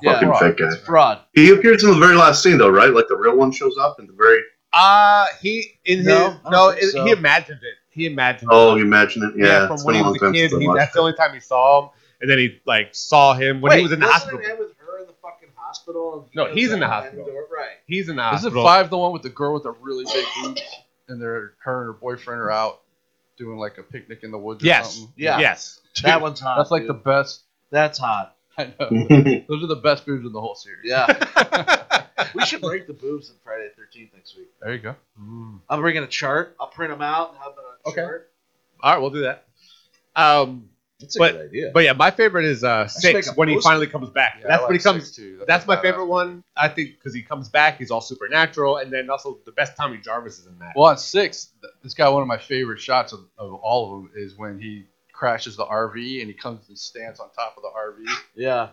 Yeah, fucking fraud. fake guy. It's fraud. He appears in the very last scene, though, right? Like the real one shows up in the very. Uh he in No, his don't no think it- so. he imagined it. He imagined Oh, it. you imagine it? Yeah. from it's when been he a was long a time kid. since I He, watched that's the it. only time he saw him, and then he like saw him when Wait, he was in the doesn't hospital. It end with her in the fucking hospital. No, goes he's in the hospital. door? Right. He's in the hospital. Isn't hospital. five the one with the girl with the really big boobs, and they're her and her boyfriend are out doing like a picnic in the woods or Yes. something? Yeah. Yes. That one's hot. That's like dude. the best. That's hot. I know. <laughs> Those are the best boobs in the whole series. Yeah. <laughs> we should break the boobs on Friday the 13th next week. There you go. I'm bringing a chart. I'll print them out and have them on a Okay. chart. All right, we'll do that. Um, That's a But- good idea. but yeah, my favorite is uh six when he finally comes back. Yeah, that's I when he comes. six, too. That's a my badass favorite one. I think because he comes back, he's all supernatural, and then also the best Tommy Jarvis is in that. Well, on six, th- this got one of my favorite shots of, of all of them is when he crashes the RV and he comes and stands on top of the RV. yeah.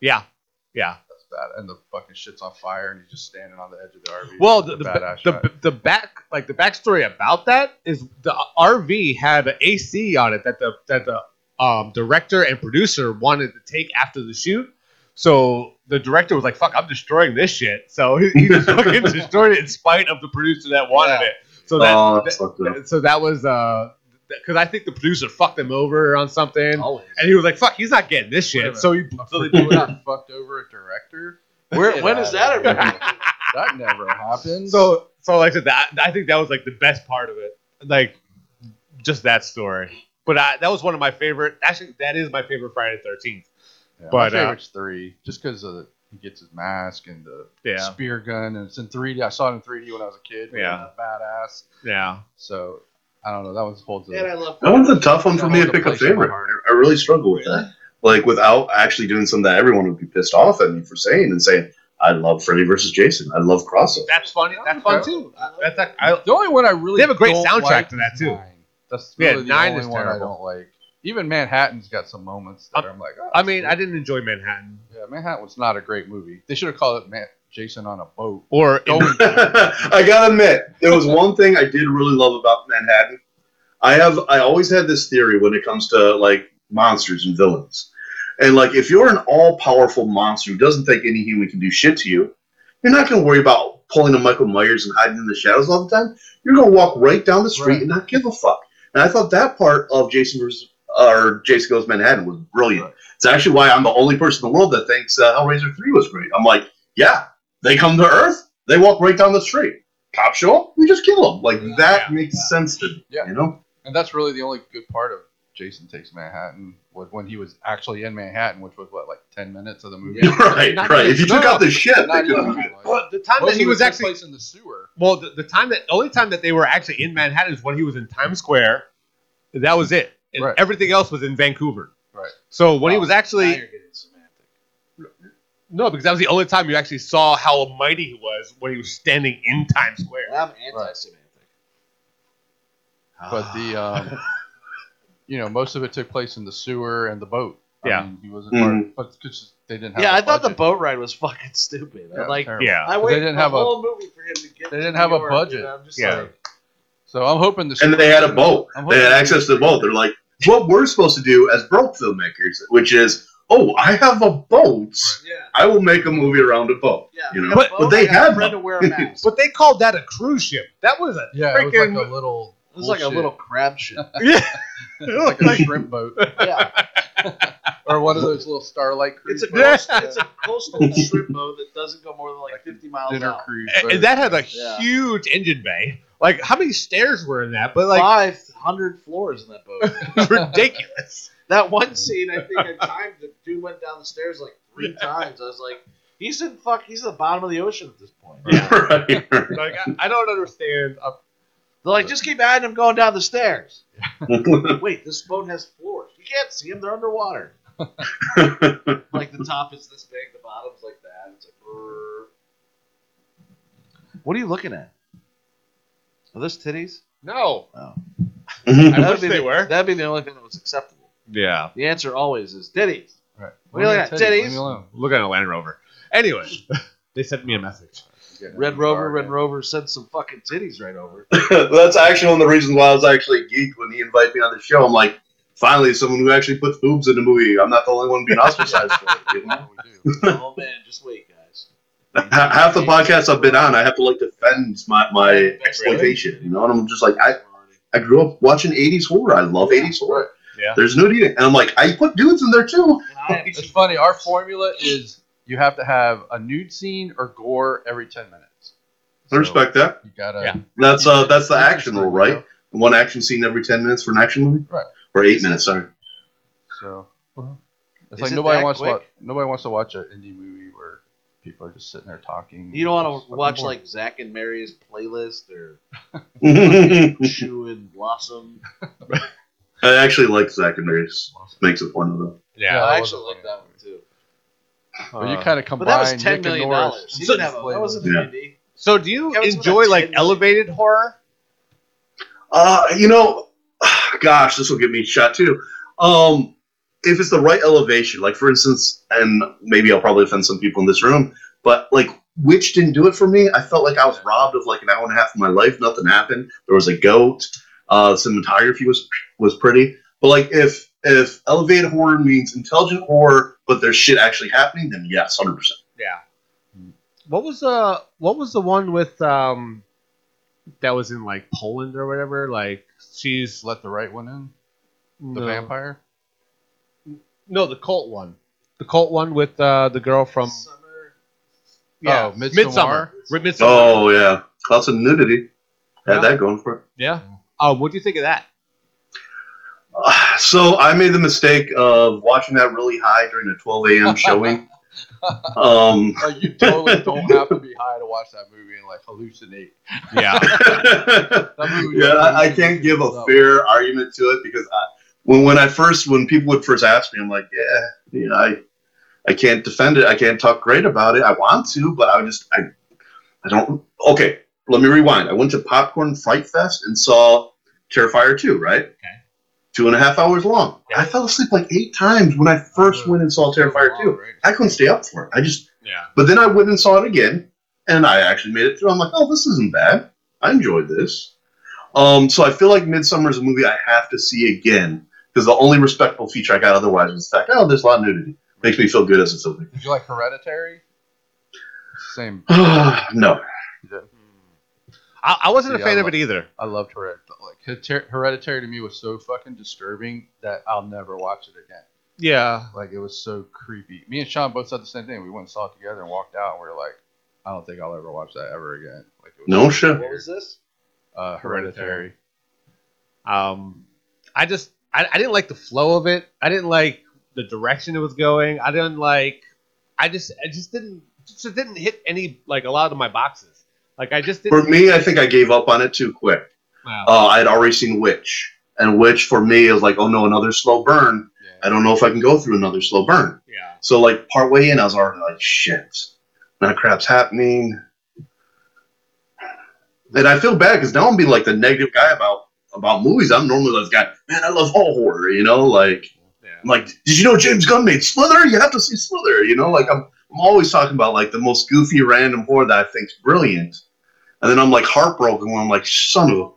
yeah, yeah. That's bad. And the fucking shit's on fire and he's just standing on the edge of the RV. Well, the the, the, the, the back like the backstory about that is the RV had an AC on it that the that the um, director and producer wanted to take after the shoot. So the director was like, "Fuck, I'm destroying this shit." So he, he just <laughs> fucking destroyed it in spite of the producer that wanted Yeah. it. So that, oh, that's fucked up. that- so that was uh because I think the producer fucked him over on something, Always. and he was like, "Fuck, he's not getting this shit." So he A so they producer <laughs> fucked over a director. Where, Get when out has of that ever happened? <laughs> That never happened. So, so like I said, that I think that was like the best part of it, like just that story. But I, that was one of my favorite. Actually, that is my favorite Friday the Thirteenth. Yeah, but, my uh, three, just because he gets his mask and the Yeah, spear gun, and it's in 3D. I saw it in 3D when I was a kid. Yeah. It badass. yeah. So I don't know. That one holds And I a love That one's a tough one for me to pick a place in my favorite. I I really struggle with that. Like without actually doing something that everyone would be pissed off at me for saying and saying, I love Freddy versus Jason. I love crossover. That's funny. That's fun too. That's like, I, The only one I really They have a great soundtrack like to that too. Nine. That's Yeah, really the Nine only is one I don't like. Even Manhattan's got some moments that I'm like, oh, I mean, that's I didn't enjoy Manhattan yeah, Manhattan was not a great movie. They should have called it Man- Jason on a boat. or <laughs> I gotta admit, there was one thing I did really love about Manhattan. I have I always had this theory when it comes to like monsters and villains. And like if you're an all powerful monster who doesn't think any human can do shit to you, you're not gonna worry about pulling a Michael Myers and hiding in the shadows all the time. You're gonna walk right down the street Right. and not give a fuck. And I thought that part of Jason vs. or Jason Goes Manhattan was brilliant. Right. It's actually why I'm the only person in the world that thinks uh, Hellraiser 3 was great. I'm like, yeah, they come to Earth, they walk right down the street. Cops show up, we just kill them. Like that Yeah. makes sense to me. Yeah. You know? And that's really the only good part of Jason Takes Manhattan was when he was actually in Manhattan, which was what, like 10 minutes of the movie? <laughs> right, Not right. If you took out the shit, they Not couldn't even. do it. like- well, the time Most that he of was actually in the sewer. well, the, the time that the only time that they were actually in Manhattan is when he was in Times Square. That was it, and Right. everything else was in Vancouver. Right. So when he Oh, was actually you're getting semantic. No, because that was the only time you actually saw how mighty he was when he was standing in Times Square. I'm anti-semantic. But the, <sighs> um, you know, most of it took place in the sewer and the boat. I Yeah. mean, he wasn't part, but because they didn't have yeah, a I thought the boat ride was fucking stupid. Yeah, I'm like, terrible. Yeah. I They waited didn't the have a- whole movie for him to get. they didn't New have a York, budget. you know, I'm just Yeah. like, So I'm hoping the And they had a boat. I'm They had access to the boat. They're like, what we're supposed to do as broke filmmakers, which is, oh, I have a boat. yeah, I will make a movie around a boat. yeah. You know? got a But- but they I a had to wear a mask. <laughs> But they called that a cruise ship. That was a Yeah, it was like a little. It was like a little crab ship. <laughs> yeah. It's like a shrimp boat Yeah, <laughs> or one of those little starlight cruise. it's a boats. coast, it's a coastal shrimp boat that doesn't go more than like 50 miles dinner out. cruise. And that had a Yeah. huge engine bay. Like how many stairs were in that? But like Five hundred floors in that boat. ridiculous. That one <laughs> scene, I think at times the dude went down the stairs like three times. I was like, he's in fuck, he's at the bottom of the ocean at this point. <laughs> right. Like I, I don't understand. Uh, They're like, just keep adding him going down the stairs. <laughs> Wait, this boat has floors. You can't see them; they're underwater. Like the top is this big, the bottom's like that. It's like. brrr. What are you looking at? Are those titties? no. Oh. I wish be they the, were. That'd be the only thing that was acceptable. Yeah. The answer always is titties. Right. What do you like, Teddy, titties? Leave me alone. Look at a Land Rover. Anyway, <laughs> they sent me a message. Getting Red Rover, Red. Rover sent some fucking titties right over. <laughs> That's actually one of the reasons why I was actually geeked when he invited me on the show. I'm like, finally, someone who actually puts boobs in the movie. I'm not the only one being ostracized for it. You know? <laughs> Oh man, just wait, guys. Ha- Half the podcasts I've been on, I have to like defend my, my exploitation. You know, and I'm just like, I, I grew up watching 80s horror. I love 80s horror. Yeah. There's nudity, and I'm like, I put dudes in there too. <laughs> It's funny. Our formula is you have to have a nude scene or gore every ten minutes. I respect that. You gotta. Yeah. That's uh, that's the action rule, you know? right? One action scene every 10 minutes for an action movie, Right. Or eight minutes, sorry. So it's Is like it nobody that wants to watch, nobody wants to watch an indie movie where people are just sitting there talking. You don't want to watch boring. like Zach and Mary's playlist or <laughs> I Shoe and Blossom. <laughs> actually like Zack and Mary's. Makes a point of it. Yeah, Yeah. I that actually like that one too. Where you Uh, kind of But that was ten Nick million dollars. He So- didn't have a, that wasn't Yeah. an indie. So, do you Yeah, enjoy like 10 elevated horror? Uh, you know, <sighs> gosh, this will get me shot too. Um, if it's the right elevation, like for instance, and maybe I'll probably offend some people in this room, but like Witch didn't do it for me. I felt like I was robbed of like an hour and a half of my life. Nothing happened. There was a goat. Uh, cinematography was was pretty, but like if if elevated horror means intelligent horror, but there's shit actually happening, then yes, hundred percent. Yeah. What was the what was the one with um that was in like Poland or whatever? Like she's Let the right one in. The no, vampire. No, the cult one. The cult one with uh the girl from Summer. yeah, Oh, Midsommar? Midsummer. Midsommar. Oh yeah, lots of nudity. Had Yeah. that going for it. Yeah. Oh, what do you think of that? <sighs> So I made the mistake of watching that really high during a 12 a.m. showing. <laughs> um, <laughs> Like you totally don't have to be high to watch that movie and like hallucinate. Yeah. <laughs> That movie yeah, I, I can't give a fair argument to it because I, when when I first when people would first ask me, I'm like, yeah, yeah, I I can't defend it. I can't talk great about it. I want to, but I just I I don't. Okay, let me rewind. I went to Popcorn Fright Fest and saw Terrifier 2, right? Okay. Two and a half hours long. Yeah. I fell asleep like eight times when I first went and saw Terrifier 2. I couldn't stay up for it. I just Yeah. but then I went and saw it again, and I actually made it through. I'm like, oh, this isn't bad. I enjoyed this. Um, so I feel like Midsommar is a movie I have to see again because the only respectable feature I got otherwise was the fact, oh, there's a lot of nudity. Makes me feel good as a filmmaker. Did you like Hereditary? Same. <sighs> no, I, I wasn't a fan I of it either. I loved Hereditary. Like Her- Hereditary to me was so fucking disturbing that I'll never watch it again. Yeah. Like it was so creepy. Me and Sean both said the same thing. We went and saw it together and walked out, and we were like, I don't think I'll ever watch that ever again. Like it was no shit. What was this? uh, Hereditary. Um, I just I, I didn't like the flow of it. I didn't like the direction it was going. I didn't like. I just I just didn't just it didn't hit any like a lot of my boxes. Like I just For didn't. For me, I think I gave up on it too quick. Wow. Uh, I had already seen Witch, and Witch for me is like, oh no, another slow burn. I don't know if I can go through another slow burn. yeah. So like partway in, I was already like, shit, that crap's happening. And I feel bad because now I'm being like the negative guy about about movies. I'm normally this guy, man. I love all horror, you know. Like, Yeah. I'm like, did you know James Gunn made Slither? You have to see Slither, you know. Like, I'm I'm always talking about like the most goofy, random horror that I think's brilliant, and then I'm like heartbroken when I'm like, son of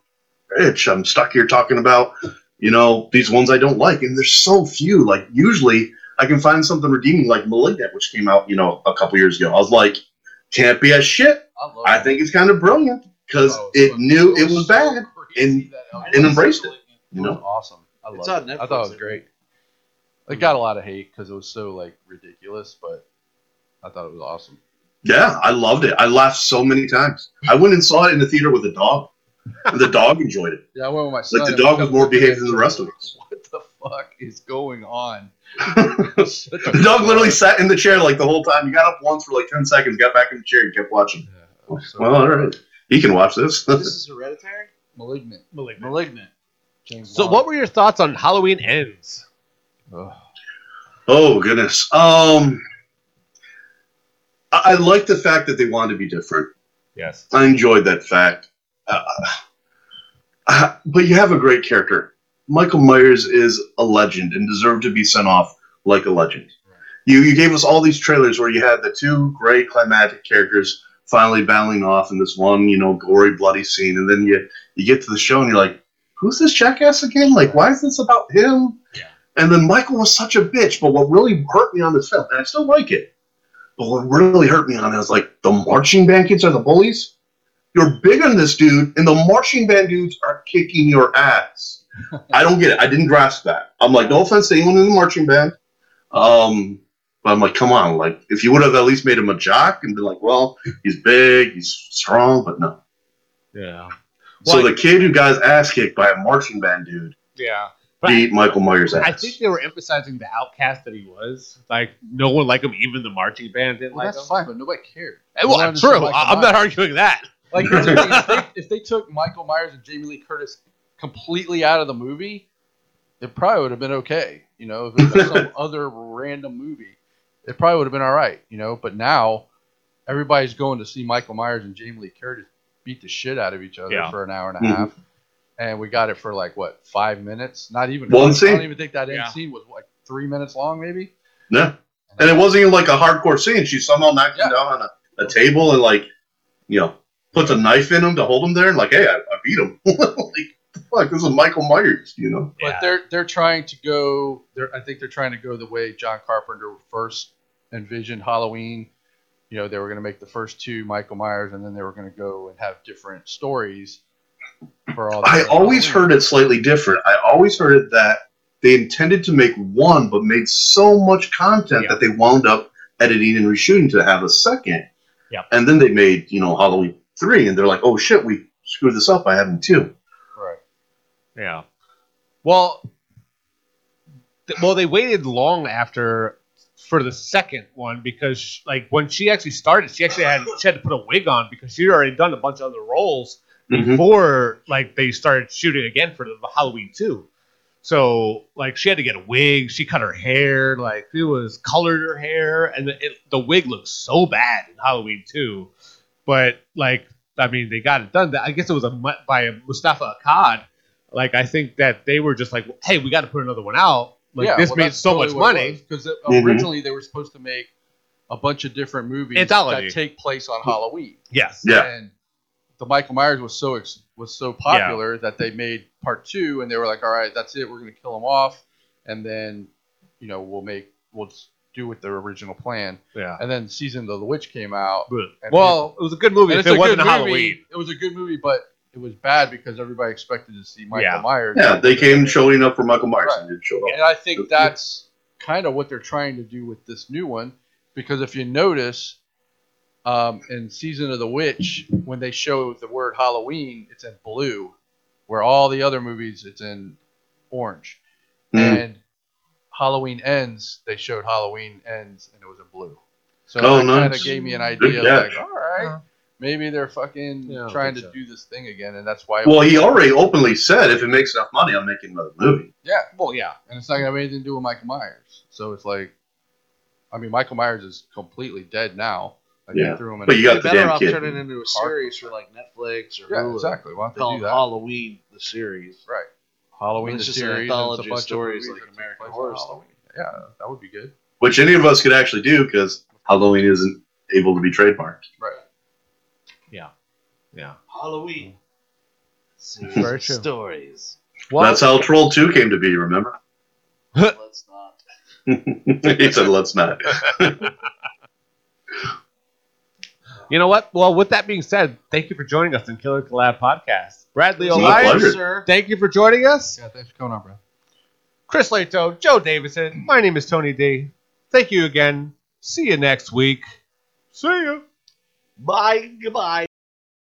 a bitch, I'm stuck here talking about, you know, these ones I don't like, and there's so few. Like, usually I can find something redeeming, like *Malignant*, which came out, you know, a couple years ago. I was like, can't be a shit. I, I think it's kind of brilliant because Oh, it was- knew it was so bad. crazy and- that it and embraced it, It you was know? awesome. I It's on it. I thought it was great. It got a lot of hate because it was so like ridiculous, but I thought it was awesome. Yeah, I loved it. I laughed so many times. I went and saw it in the theater with a dog. And the dog enjoyed it. Yeah, I went with my son. Like the dog was more behaved than the rest of us. What the fuck is going on? <laughs> the dog literally sat in the chair like the whole time. You got up once for like ten seconds, got back in the chair, and kept watching. Yeah, so Well, all right, he can watch this. This <laughs> is Hereditary. Malignant. Malignant. Malignant. James So, Wan. what were your thoughts on Halloween Ends? Ugh. oh goodness. Um, I, I like the fact that they wanted to be different. Yes. I enjoyed that fact. Uh, uh, but you have a great character. Michael Myers is a legend and deserved to be sent off like a legend. You you gave us all these trailers where you had the two great climatic characters finally battling off in this one, you know, gory, bloody scene, and then you you get to the show and you're like, who's this jackass again? Like, why is this about him? Yeah. And then Michael was such a bitch. But what really hurt me on this film, and I still like it, but what really hurt me on it was like the marching band kids are the bullies. You're big on this dude, and the marching band dudes are kicking your ass. <laughs> I don't get it. I didn't grasp that. I'm like, no offense to anyone in the marching band. Um, but I'm like, come on, like if you would have at least made him a jock and been like, well, he's big, he's strong, but no. Yeah. So Well, the kid who got his ass kicked by a marching band dude Yeah. But beat Michael Myers' ass. I think they were emphasizing the outcast that he was. Like no one liked him, even the marching band didn't Well, like that's him. fine, but nobody cared. Well, They true. I- I'm not arguing that. Like here's the thing, if, they, <laughs> if they took Michael Myers and Jamie Lee Curtis completely out of the movie, it probably would have been okay. You know, if it was some <laughs> other random movie, it probably would have been all right. You know, but now everybody's going to see Michael Myers and Jamie Lee Curtis beat the shit out of each other Yeah. for an hour and a Mhm. half, and we got it for like what five minutes? Not even One scene. I don't even think that end Yeah. scene was like three minutes long, maybe. Yeah. And it wasn't even like a hardcore scene. She somehow knocked him down on a, a table and like, you know, puts a knife in him to hold him there and like, hey, I, I beat him. <laughs> like, fuck, this is Michael Myers, you know? But Yeah. they're they're trying to go. They're, I think they're trying to go the way John Carpenter first envisioned Halloween. You know, they were going to make the first two Michael Myers, and then they were going to go and have different stories for all. I always Halloween. heard it slightly different. I always heard it that they intended to make one, but made so much content Yeah. that they wound up editing and reshooting to have a second. Yep. And then they made, you know, Halloween 3, and they're like, oh shit, we screwed this up by having two. Right. Yeah. Well, th- well, they waited long after for the second one because, like, when she actually started, she actually had she had to put a wig on because she'd already done a bunch of other roles Mhm. before, like, they started shooting again for the Halloween two. So, like, she had to get a wig. She cut her hair. Like, it was colored her hair, and the, it, the wig looked so bad in Halloween two. But like, I mean, they got it done. I guess it was a by a Moustapha Akkad. Like, I think that they were just like, "Hey, we got to put another one out. Like, this made so much money." because Mhm. originally they were supposed to make a bunch of different movies Anthology. that take place on Halloween. Yes. Yeah. And the Michael Myers was so ex- was so popular that they made part two, and they were like, "All right, that's it. We're gonna kill him off, and then, you know, we'll make we'll just do with their original plan." Yeah. And then season of the witch came out. Well, it was a good movie if it's it a wasn't good Halloween. movie. It was a good movie, but it was bad because everybody expected to see Michael Yeah. Myers. Yeah, they came showing up for Michael Myers Right. and didn't show up. And I think that's kind of what they're trying to do with this new one, because if you notice, um, in Season of the Witch, when they show the word Halloween, it's in blue, where all the other movies it's in orange. Mhm. And Halloween ends, they showed Halloween ends, and it was in blue. So Oh, that kind of gave me an idea, like, all right, Uh-huh. maybe they're fucking Yeah, trying to so. do this thing again, and that's why. Well, he already openly said if it makes enough money, I'm making another movie. yeah, Well, yeah. and it's not gonna have anything to do with Michael Myers. So it's like, I mean, Michael Myers is completely dead now. Like Yeah. they threw him in But a- you got They the better damn off kid. turning it into a series for like Netflix or yeah, Hulu. exactly. Why don't they do that? Halloween the series. Right. Halloween It's the just an series. and anthology a of bunch stories movies like that take American place on Horror Halloween. Yeah, that would be good. Which any of us could actually do because Halloween isn't able to be trademarked. Right. Yeah. Yeah. Halloween. Very true. Stories. Well, That's how Troll 2 came to be, remember? Let's not. <laughs> he said, let's not. <laughs> you know what? Well, with that being said, thank you for joining us in Killer Collab Podcast. Bradley It's my O'Brien, sir. thank you for joining us. Yeah, thanks for coming on, bro. Chris Lato, Joe Davidson. My name is Tony D. Thank you again. See you next week. See you. Bye. Goodbye.